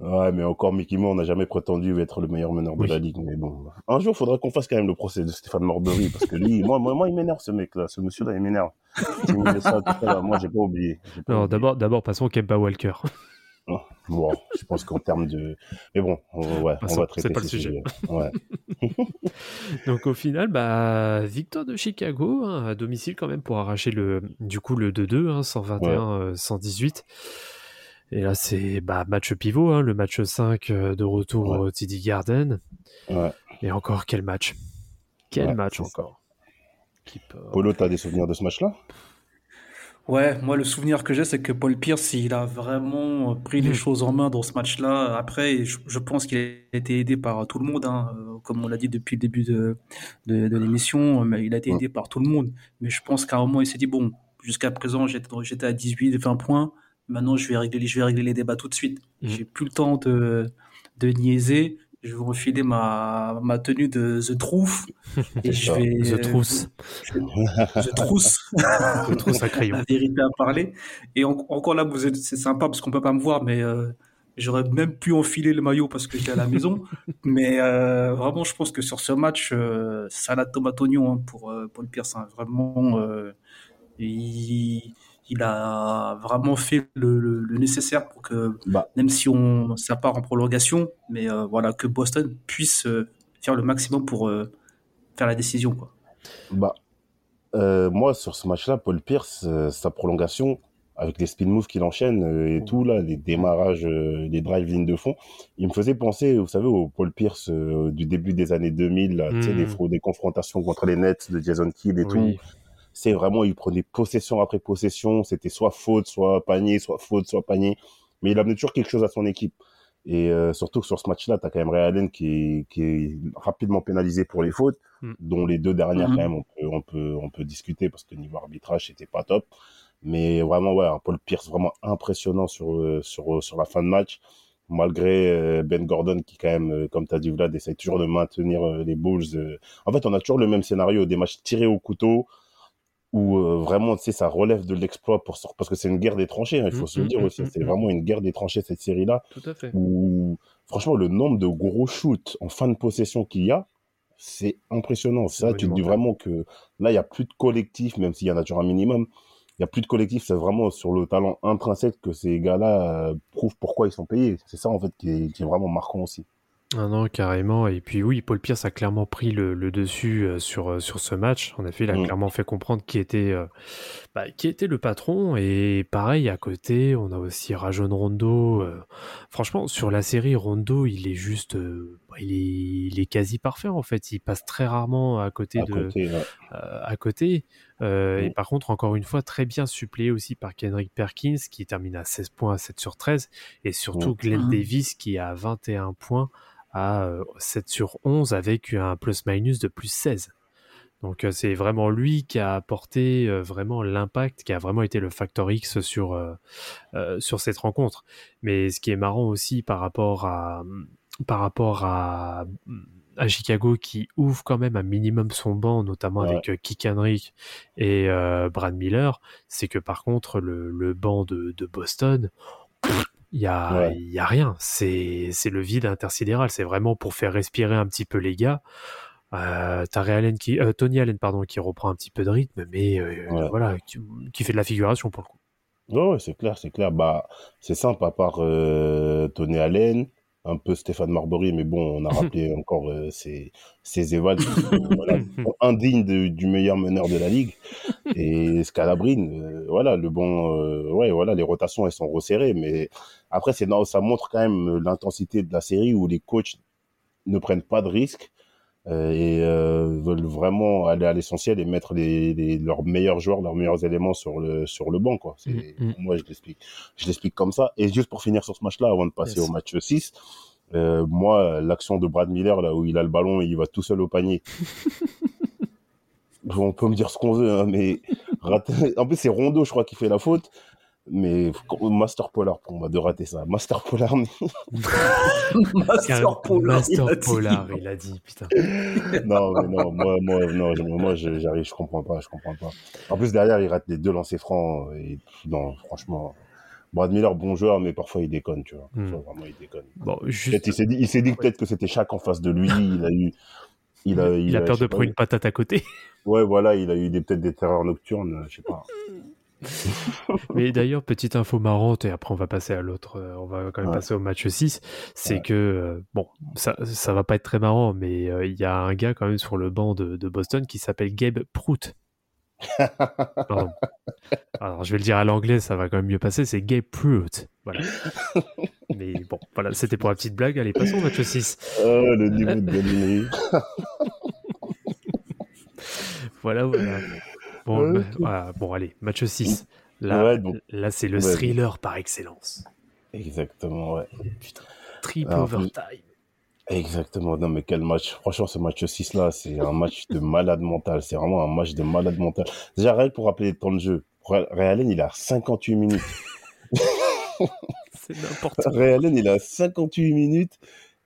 Ouais, mais encore Mickey Moore n'a jamais prétendu être le meilleur meneur de la ligue. Mais bon, un jour, il faudra qu'on fasse quand même le procès de Stéphane Marbury parce que lui, moi, moi, moi, il m'énerve ce mec-là, ce monsieur-là, il m'énerve. Moi, j'ai pas oublié. Pas Non, d'abord, d'abord, passons au Kemba Walker. Bon, je pense qu'en termes de, mais bon, on, ouais, on Passons, va traiter c'est pas le sujet. Ouais. Donc au final, bah, victoire de Chicago hein, à domicile quand même pour arracher le, du coup le 2-2, hein, 121, euh, 118. Et là c'est bah, match pivot, hein, le match 5 euh, de retour Ouais. au TD Garden. Ouais. Et encore quel match Quel Ouais, match encore Polo, t'as des souvenirs de ce match-là? Ouais, moi le souvenir que j'ai, c'est que Paul Pierce, il a vraiment pris les Mm. choses en main dans ce match-là. Après, je, je pense qu'il a été aidé par tout le monde, hein, euh, comme on l'a dit depuis le début de, de, de l'émission, mais il a été aidé par tout le monde. Mais je pense qu'à un moment, il s'est dit, bon, jusqu'à présent, j'étais à 18, 20 points. Maintenant, je vais régler, je vais régler les débats tout de suite. Mm. J'ai plus le temps de, de niaiser. Je vais refiler ma, ma tenue de The Truth. Et je vais. The Trousse. The Trousse. The Trousse à crayon. la vérité à parler. Et en- encore là, vous êtes, c'est sympa parce qu'on peut pas me voir, mais euh, J'aurais même pu enfiler le maillot parce que j'étais à la maison. Mais euh, vraiment, je pense que sur ce match, euh, salade tomate oignon hein, pour euh, Paul Pierce. hein. Vraiment, euh, il, il a vraiment fait le, le- le nécessaire pour que, Bah, même si on ça part en prolongation, mais euh, voilà, que Boston puisse euh, faire le maximum pour euh, faire la décision. Quoi. bah, euh, moi, sur ce match-là, Paul Pierce, euh, sa prolongation, avec les spin moves qu'il enchaîne euh, et tout, là, les démarrages, euh, les drives lignes de fond, il me faisait penser, vous savez, au Paul Pierce euh, du début des années 2000, là, tu sais, Mm. des, fraudes, des confrontations contre les Nets de Jason Kidd et tout. C'est vraiment, il prenait possession après possession, c'était soit faute, soit panier, soit faute, soit panier, mais il amenait toujours quelque chose à son équipe. Et euh, surtout que sur ce match-là, tu as quand même Ray Allen qui est, qui est rapidement pénalisé pour les fautes, Mm. dont les deux dernières, Mhm. quand même, on peut, on peut, on peut discuter parce que niveau arbitrage, c'était pas top. Mais vraiment, ouais, un Paul Pierce vraiment impressionnant sur, euh, sur, sur la fin de match, malgré euh, Ben Gordon qui, quand même, euh, comme tu as dit, Vlad, essaie toujours de maintenir euh, les Bulls. euh. En fait, on a toujours le même scénario, des matchs tirés au couteau, où euh, vraiment, tu sais, ça relève de l'exploit pour parce que c'est une guerre des tranchées, hein, il faut se le mm, dire aussi. mm, C'est vraiment une guerre des tranchées, cette série-là, Tout à fait. où, franchement, le nombre de gros shoots en fin de possession qu'il y a, c'est impressionnant. Ça, tu te dis vraiment que là, il n'y a plus de collectif, même s'il y en a toujours un minimum. Il n'y a plus de collectif, c'est vraiment sur le talent intrinsèque que ces gars-là euh, prouvent pourquoi ils sont payés. C'est ça, en fait, qui est, qui est vraiment marquant aussi. Ah non, carrément. Et puis oui, Paul Pierce a clairement pris le, le dessus euh, sur, euh, sur ce match. En effet, il a Mm. clairement fait comprendre qui était, euh, bah, qui était le patron. Et pareil, à côté, on a aussi Rajon Rondo. euh, franchement, sur la série, Rondo, il est juste... euh, bah, il, est, il est quasi parfait, en fait. Il passe très rarement à côté À de... côté, ouais. à côté. Euh, Et Mm. par contre, encore une fois, très bien suppléé aussi par Kendrick Perkins, qui termine à 16 points à 7 sur 13. Et surtout Mm. Glenn. Davis, qui a 21 points à euh, 7 sur 11, avec un plus-minus de plus 16. Donc euh, c'est vraiment lui qui a apporté euh, vraiment l'impact, qui a vraiment été le facteur X sur, euh, euh, sur cette rencontre. Mais ce qui est marrant aussi par rapport à, par rapport à, à Chicago qui ouvre quand même un minimum son banc, notamment Ouais. avec euh, Kick Henrik et euh, Brad Miller, c'est que par contre le, le banc de, de Boston, il y a, Ouais. y a rien. C'est, le vide intersidéral. C'est vraiment pour faire respirer un petit peu les gars. Euh, t'as Ray Allen qui, euh, Tony Allen pardon, qui reprend un petit peu de rythme, mais euh, Ouais. voilà, qui, qui fait de la figuration pour le coup. Ouais, c'est clair, c'est clair. Bah, c'est simple, à part euh, Tony Allen, un peu Stéphane Marbury, mais bon, on a rappelé encore euh, ses, ses voilà, indignes de- du meilleur meneur de la ligue. Et Scalabrine, euh, voilà, le bon, euh, ouais, voilà, les rotations, elles sont resserrées, mais après, c'est ça montre quand même l'intensité de la série où les coachs ne prennent pas de risques euh, et euh, veulent vraiment aller à l'essentiel et mettre les, les- leurs meilleurs joueurs, leurs meilleurs éléments sur le sur le banc quoi. C'est Mm, mm. moi je l'explique, je l'explique comme ça. Et juste pour finir sur ce match-là, avant de passer Yes. au match 6, euh, moi l'action de Brad Miller là où il a le ballon et il va tout seul au panier. On peut me dire ce qu'on veut, hein, mais en plus c'est Rondo je crois qui fait la faute. Mais Master Polar pour moi de rater ça. Master Polar, Master Polar, il Master a dit. Polar, il a dit, putain. non, mais non, moi, moi, non, je- moi, j'arrive, je comprends pas, je comprends pas. En plus, derrière, il rate les deux lancers francs, et, non, franchement, Brad Miller, bon joueur, mais parfois, il déconne, tu vois. Hmm. Vraiment, il déconne. Bon, juste, il s'est dit, il dit peut-être que c'était chaque en face de lui, il a eu, il a, il a peur de prendre une patate à côté. Ouais, voilà, il a eu peut-être des terreurs nocturnes, je sais pas. Mais d'ailleurs, petite info marrante, et après on va passer à l'autre, euh, on va quand même Ouais. passer au match 6, c'est Ouais. que, euh, bon, ça, ça va pas être très marrant, mais euh, il y a un gars quand même sur le banc de, de Boston qui s'appelle Gabe Prout. Pardon. Alors je vais le dire à l'anglais, ça va quand même mieux passer, c'est Gabe Prout. Voilà. Mais bon, voilà, c'était pour la petite blague, allez, passons au match 6. Oh, le niveau de. Voilà, voilà. Bon, bah, bon allez, match 6. Là, Ouais, donc- là c'est le Ouais. thriller par excellence. Exactement, ouais. Putain, triple overtime. Exactement. Non, mais quel match. Franchement, ce match 6 là, c'est un match de malade mental. C'est vraiment un match de malade mental. Déjà, rien pour rappeler le temps de jeu. Allen, il a 58 minutes. C'est n'importe quoi. Ray Allen, il a 58 minutes.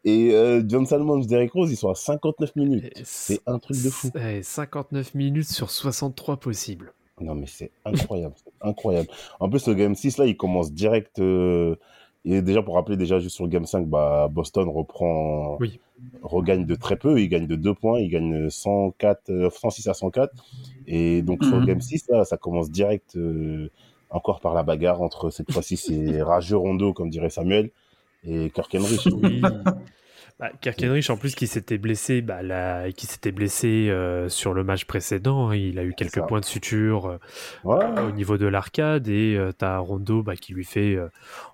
Et euh, John Salmons, Derrick Rose, ils sont à 59 minutes. C'est un truc de fou. Eh, 59 minutes sur 63 possibles. Non, mais c'est incroyable. incroyable. En plus, le Game 6, là, il commence direct. euh, Et déjà, pour rappeler, déjà, juste sur le Game 5, bah, Boston reprend, Oui. regagne de très peu. Il gagne de 2 points. Il gagne 104, euh, 106 à 104. Et donc, sur le. Game 6, là, ça commence direct, euh, encore par la bagarre entre, cette fois-ci, c'est Rageux Rondo, comme dirait Samuel, et Kirk Henry. Oui. Bah, Kirk Henrich, en plus, qui s'était blessé, bah, qui s'était blessé euh, sur le match précédent, hein, il a eu quelques points de suture euh, Ouais. au niveau de l'arcade et euh, t'as Rondo bah, qui lui fait, euh,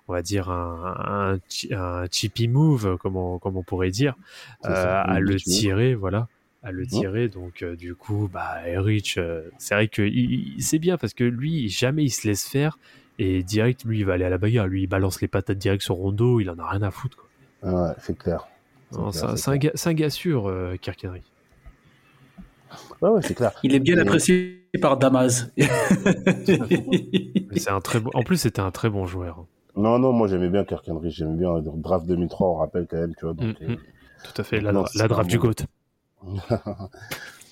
on va dire, un, un, chi- un chippy move, comme on, comme on pourrait dire, ça, euh, à le move. tirer, voilà, à le Mhm. tirer. Donc, euh, du coup, bah, Henrich, euh, c'est vrai que il- il- c'est bien parce que lui, jamais il se laisse faire et direct, lui, il va aller à la bagarre. Lui, il balance les patates direct sur Rondo, il en a rien à foutre. Quoi. Ouais, c'est clair. C'est un, un gars- c'est un gars sûr, euh, Kirk Henry. Ouais, ouais, c'est clair. Il est bien Et- apprécié par Damas. C'est un très bon... En plus, c'était un très bon joueur. Non, non, moi j'aimais bien Kirk Henry, j'aimais bien euh, draft 2003, on rappelle quand même, tu vois. Donc, Mm, euh, mm. Tout à fait, la, Non, draft bon. du GOAT.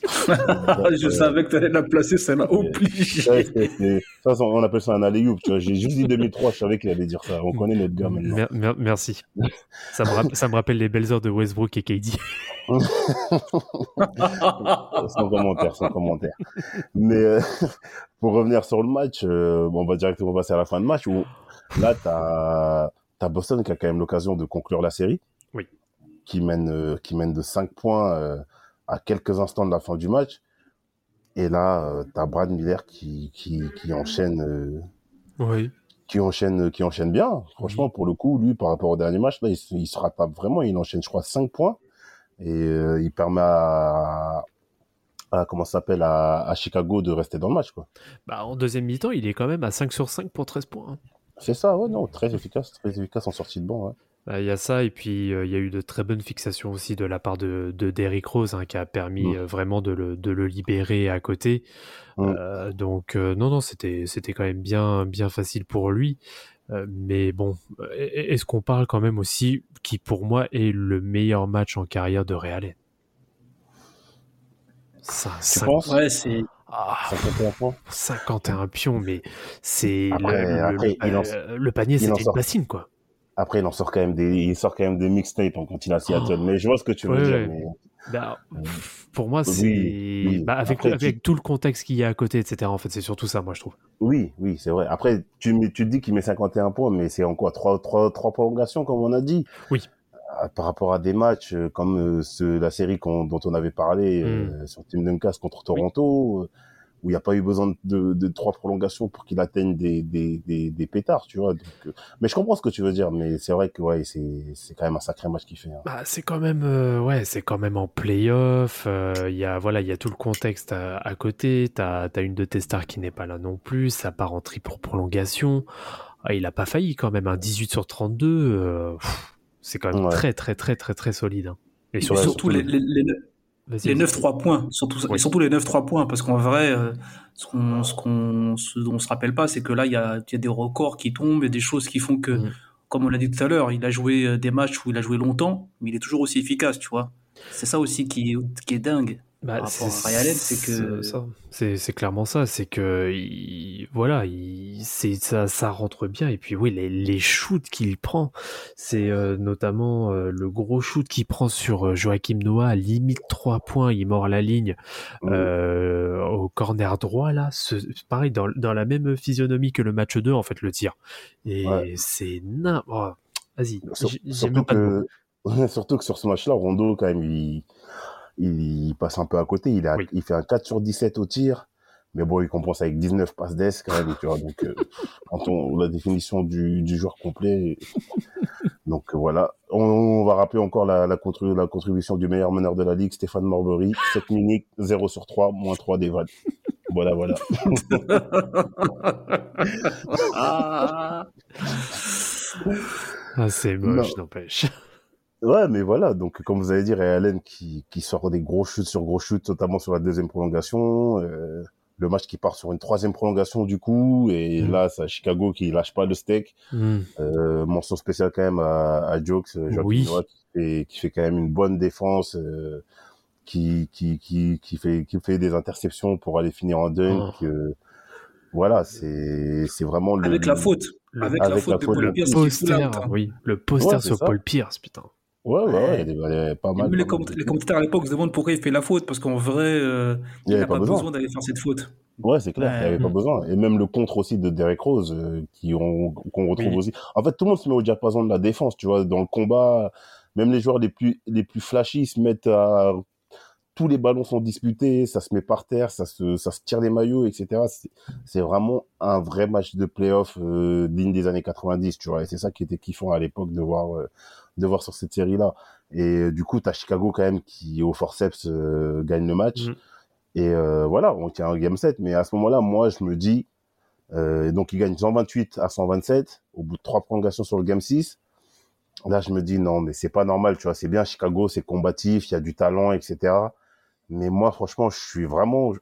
Je savais que tu allais la placer, ça m'a Ouais, obligé. ça, on appelle ça un alley tu vois. J'ai juste dit 2003, je savais qu'il allait dire ça. On connaît notre gars maintenant. Mer- mer- merci. Ça me, rapp- ça me rappelle les belles heures de Westbrook et KD. sans commentaire, sans commentaire. Mais euh, pour revenir sur le match, euh, on va directement passer à la fin de match où là, t'as as Boston qui a quand même l'occasion de conclure la série. Oui. Qui mène, euh, qui mène de 5 points euh, à quelques instants de la fin du match. Et là, euh, t'as Brad Miller qui, qui, qui enchaîne, euh, Oui. qui enchaîne, qui enchaîne bien. Franchement, pour le coup, lui, par rapport au dernier match, là, il, se- il se rattrape vraiment. Il enchaîne, je crois, 5 points. Et euh, il permet à, à comment s'appelle, à, à Chicago de rester dans le match, quoi. Bah, en deuxième mi-temps, il est quand même à 5 sur 5 pour 13 points. hein. C'est ça, ouais, non, très efficace, très efficace en sortie de banc, ouais. Bah, Il y a ça, et puis euh, il y a eu de très bonnes fixations aussi de la part de, de Derrick Rose, hein, qui a permis Mm. euh, vraiment de le, de le libérer à côté. Mm. Euh, donc, euh, non, non, c'était c'était quand même bien, bien facile pour lui. Euh, mais bon, est-ce qu'on parle quand même aussi qui, pour moi, est le meilleur match en carrière de Real? Allen Ça, penses? Ouais, c'est. ah, 51 points 51 pions, mais c'est le, euh, panier, c'était une bassine, quoi. Après, il en sort quand même des, il sort quand même des mixtapes hein, quand il est à Seattle. Mais je vois ce que tu veux dire. Mais... Bah, pff, pour moi, c'est oui. bah, avec, Après, avec tu- tout le contexte qu'il y a à côté, etc. En fait, c'est surtout ça, moi, je trouve. Oui, oui, c'est vrai. Après, tu, me- tu te dis qu'il met 51 points, mais c'est en quoi? Trois, trois, trois prolongations, comme on a dit? Oui. Euh, Par rapport à des matchs euh, comme euh, ce- la série dont on avait parlé euh, sur Team Duncast contre Toronto, euh, où il n'y a pas eu besoin de, de, de trois prolongations pour qu'il atteigne des, des, des, des pétards, tu vois. Donc, euh, mais je comprends ce que tu veux dire, mais c'est vrai que ouais, c'est quand même un sacré match qu'il fait. hein. Bah, c'est quand même, euh, ouais, c'est quand même en playoff. euh, Il y a, voilà, il y a tout le contexte à, à côté. T'as, as une de tes stars qui n'est pas là non plus. Ça part en tri pour prolongation. Ah, il a pas failli quand même. Un 18 sur 32, euh, pff, c'est quand même Ouais. très, très, très, très, très solide. hein. Et Et surtout, surtout les, les, les, les vas-y. 9-3 points, surtout, Oui. et surtout les 9-3 points, parce qu'en vrai, euh, ce, qu'on, ce, qu'on, ce dont on se rappelle pas, c'est que là, il y a, y a des records qui tombent et des choses qui font que, Mhm. comme on l'a dit tout à l'heure, il a joué euh, des matchs où il a joué longtemps, mais il est toujours aussi efficace, tu vois. C'est ça aussi qui qui est dingue. Bah, c'est que-. C'est, clairement ça. C'est que il- voilà, il, c'est ça, ça rentre bien. Et puis oui, les, les shoots qu'il prend, c'est euh, notamment euh, le gros shoot qu'il prend sur euh, Joachim Noah, limite 3 points, il mord la ligne Mm. euh, au corner droit là. Ce, pareil dans, dans la même physionomie que le match 2 en fait le tir. Et Ouais. c'est na... oh, vas-y, j'ai- même pas de que surtout que sur ce match-là, Rondo quand même il, il, il passe un peu à côté. Il a Oui. il fait un 4 sur 17 au tir, mais bon il compense avec 19 passes d'ess quand même. Tu vois donc euh, quand on la définition du, du joueur complet. Donc euh, voilà, on, on va rappeler encore la, la, contru- la contribution du meilleur meneur de la ligue, Stéphane Marbury, 7 minutes, 0 sur 3, moins 3 des vannes. Voilà, voilà. Ah. Ah, c'est moche, n'empêche. Ouais, mais voilà, donc comme vous avez dit, Ray Allen qui, qui sort des gros shoots sur gros shoots, notamment sur la deuxième prolongation, euh, le match qui part sur une troisième prolongation du coup, et Mhm. là, c'est Chicago qui lâche pas le steak. Hmm. Euh, mention spéciale quand même à, à Jokes, euh, Oui. Qui, fait, qui fait quand même une bonne défense, euh, qui, qui, qui, qui, fait, qui fait des interceptions pour aller finir en dunk. Oh. euh, Voilà, c'est c'est vraiment le, Avec la faute. Le- Avec, la avec faute la de faute, Paul Pierce poster, oui, le poster Ouais, sur ça. Paul Pierce, putain. Ouais, ouais, ouais, il y a des- il y a pas mal. même les, commentateurs à l'époque se demandent pourquoi il fait la faute, parce qu'en vrai, euh, Il y il avait n'a pas pas besoin. besoin d'aller faire cette faute. Ouais, c'est clair, il n'y avait pas besoin. Et même le contre aussi de Derek Rose, euh, qu'on retrouve Oui. aussi. En fait, tout le monde se met au diapason de la défense, tu vois, dans le combat. Même les joueurs les plus les plus flashy se mettent à tous les ballons sont disputés, ça se met par terre, ça se ça se tire les maillots, etc. C'est- C'est vraiment un vrai match de playoff euh, digne des années 90, tu vois. Et c'est ça qui était kiffant à l'époque de voir euh, de voir sur cette série-là. Et euh, du coup, t'as Chicago quand même qui au forceps euh, gagne le match. Mhm. Et euh, voilà, on tient un game set. Mais à ce moment-là, moi, je me dis, euh, donc il gagne 128 à 127 au bout de trois prolongations sur le game 6. Là, je me dis, non, mais c'est pas normal, tu vois. C'est bien Chicago, c'est combatif, il y a du talent, etc. Mais moi, franchement, je suis vraiment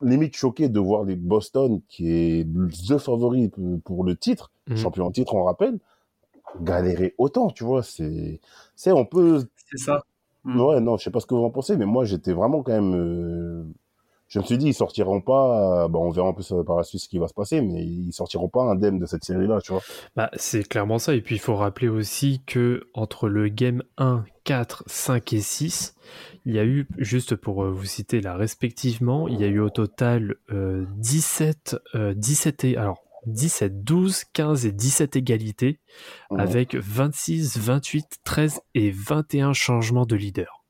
limite choqué de voir les Boston, qui est the favori pour le titre, Mhm. champion en titre, on rappelle, galérer autant, tu vois. C'est, c'est, on peut, C'est ça. Mm. Ouais, non, je sais pas ce que vous en pensez, mais moi, j'étais vraiment quand même. euh, Je me suis dit, ils sortiront pas. euh, Bah, on verra un peu ça par la suite ce qui va se passer, mais ils sortiront pas indemnes de cette série-là, tu vois. Bah, c'est clairement ça. Et puis, il faut rappeler aussi que entre le game 1, 4, 5 et 6, il y a eu, juste pour euh, vous citer là respectivement, il y a eu au total euh, 17, euh, 17 et, alors, 17, 12, 15 et 17 égalités, Mhm. avec 26, 28, 13 et 21 changements de leader.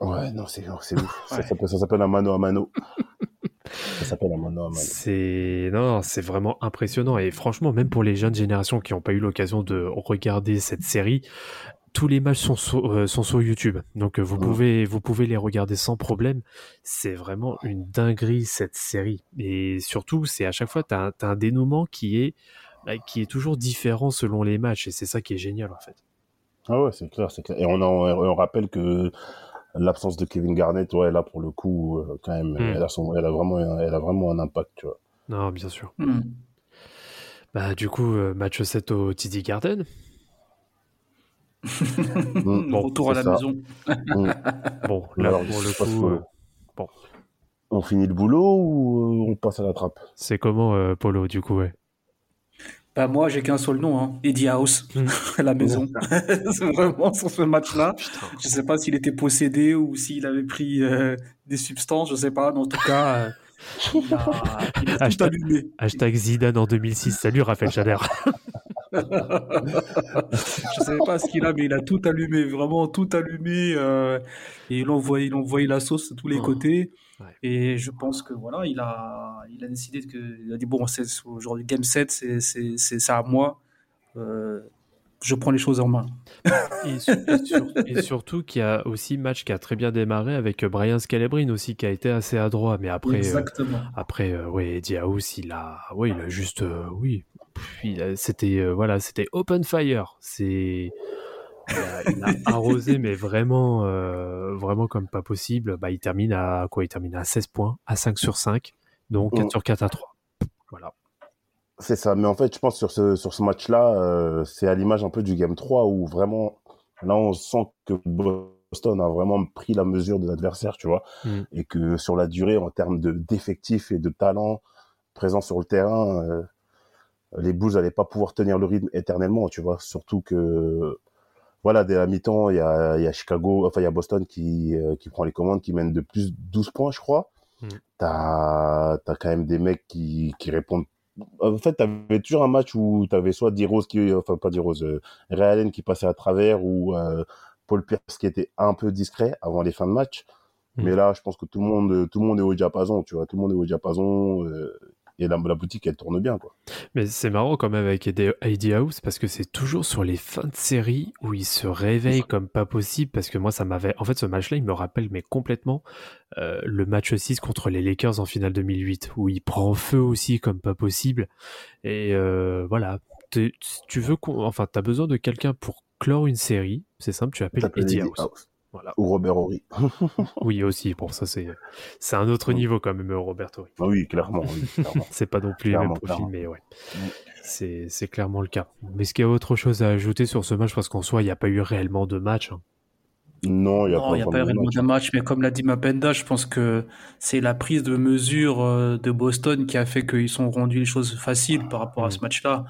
Ouais, non, c'est c'est ouf. Ça Ouais. s'appelle- Ça s'appelle un mano à mano. ça s'appelle un mano à mano. C'est non, c'est vraiment impressionnant et franchement même pour les jeunes générations qui n'ont pas eu l'occasion de regarder cette série, tous les matchs sont sur, euh, sont sur YouTube. Donc euh, vous pouvez vous pouvez les regarder sans problème. C'est vraiment une dinguerie cette série et surtout c'est à chaque fois tu as, un dénouement qui est bah, qui est toujours différent selon les matchs et c'est ça qui est génial en fait. Ah ouais, c'est clair, c'est clair. Et on, en- on rappelle que l'absence de Kevin Garnett, ouais, là, pour le coup, euh, quand même, Mm. elle, a son, elle, a vraiment, elle a vraiment un impact, tu vois. Non, bien sûr. Mm. Bah du coup match 7 au TD Garden. Mm. Bon, Retour à la ça. maison. Bon, là Alors, pour le coup que- euh, On finit le boulot ou euh, on passe à la trappe? C'est comment euh, Polo du coup ouais? Bah, moi, j'ai qu'un seul nom, hein. Eddie House, Mm. à la maison. c'est vraiment sur ce match-là. Je sais pas s'il était possédé ou s'il avait pris euh, des substances, je sais pas. Mais en tout cas, euh, il a, il a tout Hashtag- allumé. Hashtag Zidane en 2006. Salut Raphaël Chader. Je sais pas ce qu'il a, mais il a tout allumé, vraiment tout allumé. euh, et il envoyait, il envoyait la sauce de tous les Oh. côtés. Ouais. Et je pense que voilà, il a, il a décidé que, il a dit bon, c'est aujourd'hui game 7, c'est, c'est, c'est ça à moi. Euh, je prends les choses en main. Et, su- et sur- et surtout qu'il y a aussi match qui a très bien démarré avec euh, Brian Scalabrine aussi qui a été assez adroit. Mais après, euh, après, euh, ouais, il a, ouais, il a juste, euh, oui, C'était, euh, voilà, c'était open fire. C'est, il a, arrosé, mais vraiment, euh, vraiment comme pas possible. Bah, il termine à quoi Il termine à 16 points, à 5 sur 5, donc 4 Mm. sur 4 à 3. Voilà. C'est ça, mais en fait, je pense sur ce, sur ce match-là, euh, c'est à l'image un peu du Game 3 où vraiment, là, on sent que Boston a vraiment pris la mesure de l'adversaire, tu vois, Mm. et que sur la durée, en termes de d'effectifs et de talent présents sur le terrain, euh, les Bulls n'allaient pas pouvoir tenir le rythme éternellement, tu vois, surtout que, voilà, dès la mi-temps, il y a, il y a Chicago, enfin, il y a Boston qui, euh, qui prend les commandes, qui mène de plus 12 points, je crois. Mm. T'as, quand même des mecs qui, qui répondent en fait, tu avais toujours un match où tu avais soit D-Rose qui, enfin pas D-Rose, euh, Ray Allen qui passait à travers ou euh, Paul Pierce qui était un peu discret avant les fins de match. Mhm. Mais là, je pense que tout le monde, tout le monde est au diapason, tu vois, tout le monde est au diapason euh, et la, la boutique elle tourne bien, quoi. Mais c'est marrant quand même avec Eddie House parce que c'est toujours sur les fins de série où il se réveille comme pas possible parce que moi ça m'avait en fait ce match-là il me rappelle mais complètement euh, le match 6 contre les Lakers en finale 2008 où il prend feu aussi comme pas possible et euh, voilà tu veux qu'on enfin t'as besoin de quelqu'un pour clore une série c'est simple tu appelles Eddie House House. Voilà Ou Robert Horry. oui aussi bon ça c'est c'est un autre Mm. niveau quand même Roberto Ah oui, clairement, oui, clairement. c'est pas non plus les mêmes Clairement, profils, clairement. mais ouais. Mm. C'est, c'est clairement le cas. Mais est-ce qu'il y a autre chose à ajouter sur ce match? Parce qu'en soi, il n'y a pas eu réellement de match. hein. Non, il n'y a Non, pas n'y a pas de réellement match. de match, mais comme l'a dit Mapenda, je pense que c'est la prise de mesure euh, de Boston qui a fait qu'ils sont rendus les choses faciles par rapport à ce match-là.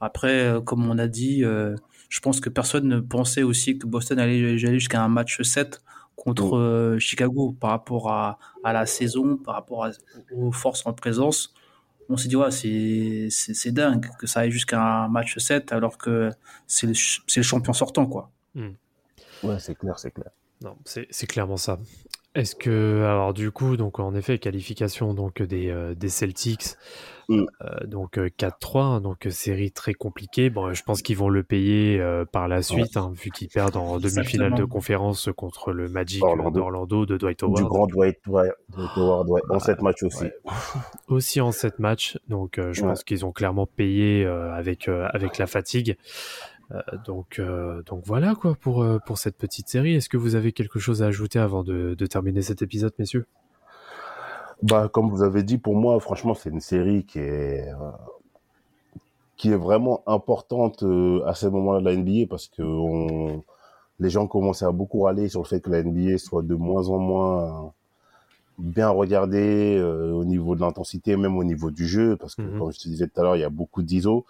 Après, euh, comme on a dit, euh, je pense que personne ne pensait aussi que Boston allait, allait jusqu'à un match 7 contre euh, Chicago par rapport à, à la saison, par rapport à- aux forces en présence. On s'est dit, ouais, c'est dingue que ça aille jusqu'à un match 7 alors que c'est le, le champion sortant, quoi. Ouais, c'est clair, c'est clair. Non, c'est c'est clairement ça. Est-ce que, alors du coup, donc en effet, qualification donc des, euh, des Celtics, Mm. euh, donc euh, 4-3, hein, donc euh, série très compliquée. Bon, je pense qu'ils vont le payer euh, par la suite, hein, vu qu'ils perdent en demi-finale de conférence contre le Magic Orlando. d'Orlando de Dwight Du Howard. grand Dwight, Dwight, Dwight Howard, ouais. En Ah, sept matchs aussi. ouais. Aussi en 7 matchs, donc euh, je Ouais. pense qu'ils ont clairement payé euh, avec, euh, avec la fatigue. Euh, donc, euh, donc voilà quoi pour, euh, pour cette petite série. Est-ce que vous avez quelque chose à ajouter avant de, de terminer cet épisode, messieurs? Bah, comme vous avez dit, pour moi, franchement, c'est une série qui est, euh, qui est vraiment importante euh, à ce moment-là de la NBA parce que on, les gens commençaient à beaucoup râler sur le fait que la NBA soit de moins en moins bien regardée euh, au niveau de l'intensité, même au niveau du jeu, parce que, Mhm. comme je te disais tout à l'heure, il y a beaucoup d'ISO.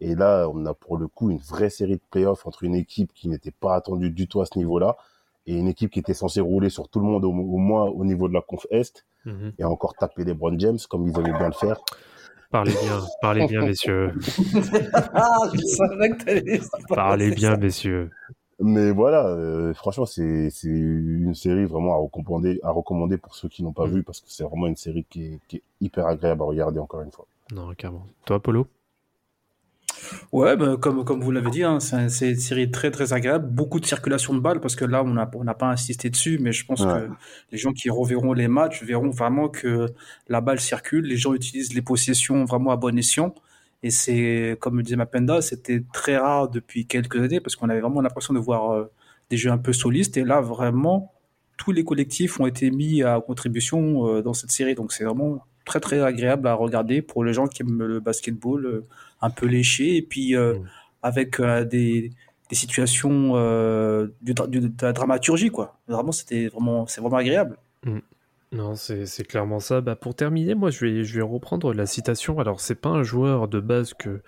Et là, on a pour le coup une vraie série de playoffs entre une équipe qui n'était pas attendue du tout à ce niveau-là et une équipe qui était censée rouler sur tout le monde au, au moins au niveau de la conf Est Mhm. et encore taper les Brown James comme ils aimaient bien le faire. Parlez bien, parlez bien, messieurs. Ah, je savais que t'allais Parlez bien, messieurs. Mais voilà, euh, franchement, c'est c'est une série vraiment à recommander, à recommander pour ceux qui n'ont pas Mm. vu parce que c'est vraiment une série qui est, qui est hyper agréable à regarder encore une fois. Non, carrément. Toi, Polo? Ouais, bah, comme, comme vous l'avez dit, hein, c'est un- c'est une série très très agréable. Beaucoup de circulation de balles parce que là, on n'a on pas insisté dessus, mais je pense Ouais. que les gens qui reverront les matchs verront vraiment que la balle circule. Les gens utilisent les possessions vraiment à bon escient. Et c'est, comme le disait Mapenda, c'était très rare depuis quelques années parce qu'on avait vraiment l'impression de voir euh, des jeux un peu solistes. Et là, vraiment, tous les collectifs ont été mis à contribution euh, dans cette série. Donc c'est vraiment très très agréable à regarder pour les gens qui aiment le basketball euh, un peu léché et puis euh, Mm. avec euh, des, des situations de la dramaturgie quoi. Vraiment c'était vraiment c'est vraiment agréable. Non, c'est clairement ça. Bah, pour terminer, moi, je vais, reprendre la citation. Alors, c'est pas un joueur de base que,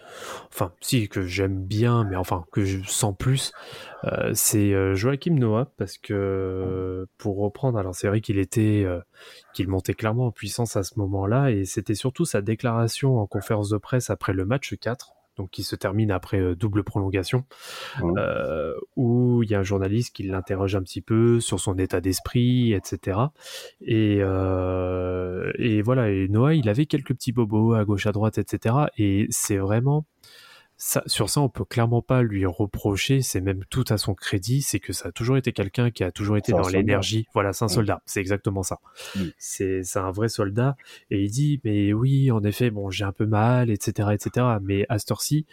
enfin, si que j'aime bien, mais enfin que je sens plus. Euh, c'est euh, Joachim Noah parce que pour reprendre, alors c'est vrai qu'il était, euh, qu'il montait clairement en puissance à ce moment-là, et c'était surtout sa déclaration en conférence de presse après le match 4, donc qui se termine après euh, double prolongation Mhm. euh, où il y a un journaliste qui l'interroge un petit peu sur son état d'esprit, etc. Et, euh, et voilà, et Noah, il avait quelques petits bobos à gauche, à droite, etc. Et c'est vraiment... Ça, sur ça, on peut clairement pas lui reprocher, c'est même tout à son crédit, c'est que ça a toujours été quelqu'un qui a toujours été dans l'énergie. Voilà, c'est un Mm. soldat, c'est exactement ça. Mm. C'est c'est un vrai soldat. Et il dit, mais oui, en effet, bon, j'ai un peu mal, etc., etc. Mais à cette heure-ci,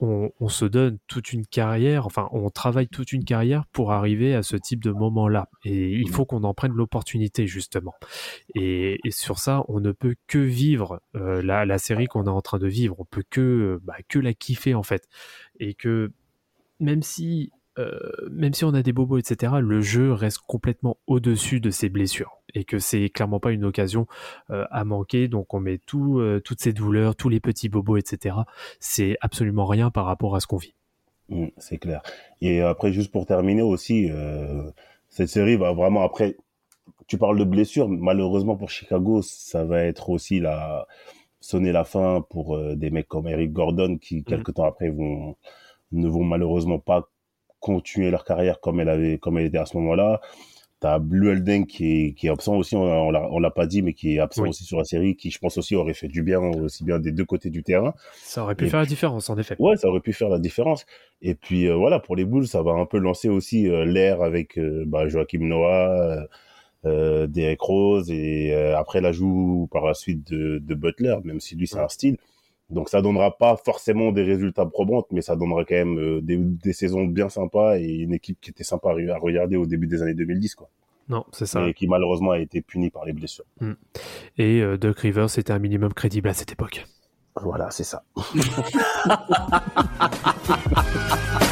on, on se donne toute une carrière, enfin, on travaille toute une carrière pour arriver à ce type de moment-là. Et il faut qu'on en prenne l'opportunité, justement. Et, et sur ça, on ne peut que vivre euh, la, la série qu'on est en train de vivre. On peut que, euh, bah, que la kiffer, en fait. Et que même si, euh, même si on a des bobos, etc., le jeu reste complètement au-dessus de ses blessures. Et que c'est clairement pas une occasion euh, à manquer. Donc on met tout, euh, toutes ces douleurs, tous les petits bobos, etc. C'est absolument rien par rapport à ce qu'on vit. Mm, c'est clair. Et après, juste pour terminer aussi, euh, cette série va vraiment après. Tu parles de blessures, malheureusement pour Chicago, ça va être aussi la sonner la fin pour euh, des mecs comme Eric Gordon qui quelques temps après vont ne vont malheureusement pas continuer leur carrière comme elle avait comme elle était à ce moment-là. T'as Blue Elden qui est, qui est absent aussi, on, on l'a pas dit, mais qui est absent Oui. aussi sur la série, qui je pense aussi aurait fait du bien aussi bien des deux côtés du terrain. Ça aurait pu Et faire la différence, en effet. Ouais, ça aurait pu faire la différence. Et puis euh, voilà, pour les Bulls, ça va un peu lancer aussi euh, l'ère avec euh, bah, Joachim Noah, euh, euh, Derek Rose et euh, après l'ajout par la suite de, de Butler, même si lui c'est un style. Donc ça donnera pas forcément des résultats probants, mais ça donnera quand même euh, des, des saisons bien sympas et une équipe qui était sympa à re- à regarder au début des années 2010, quoi. Non, c'est ça. Mais qui malheureusement a été punie par les blessures. Et euh, Doc Rivers était un minimum crédible à cette époque. Voilà, c'est ça.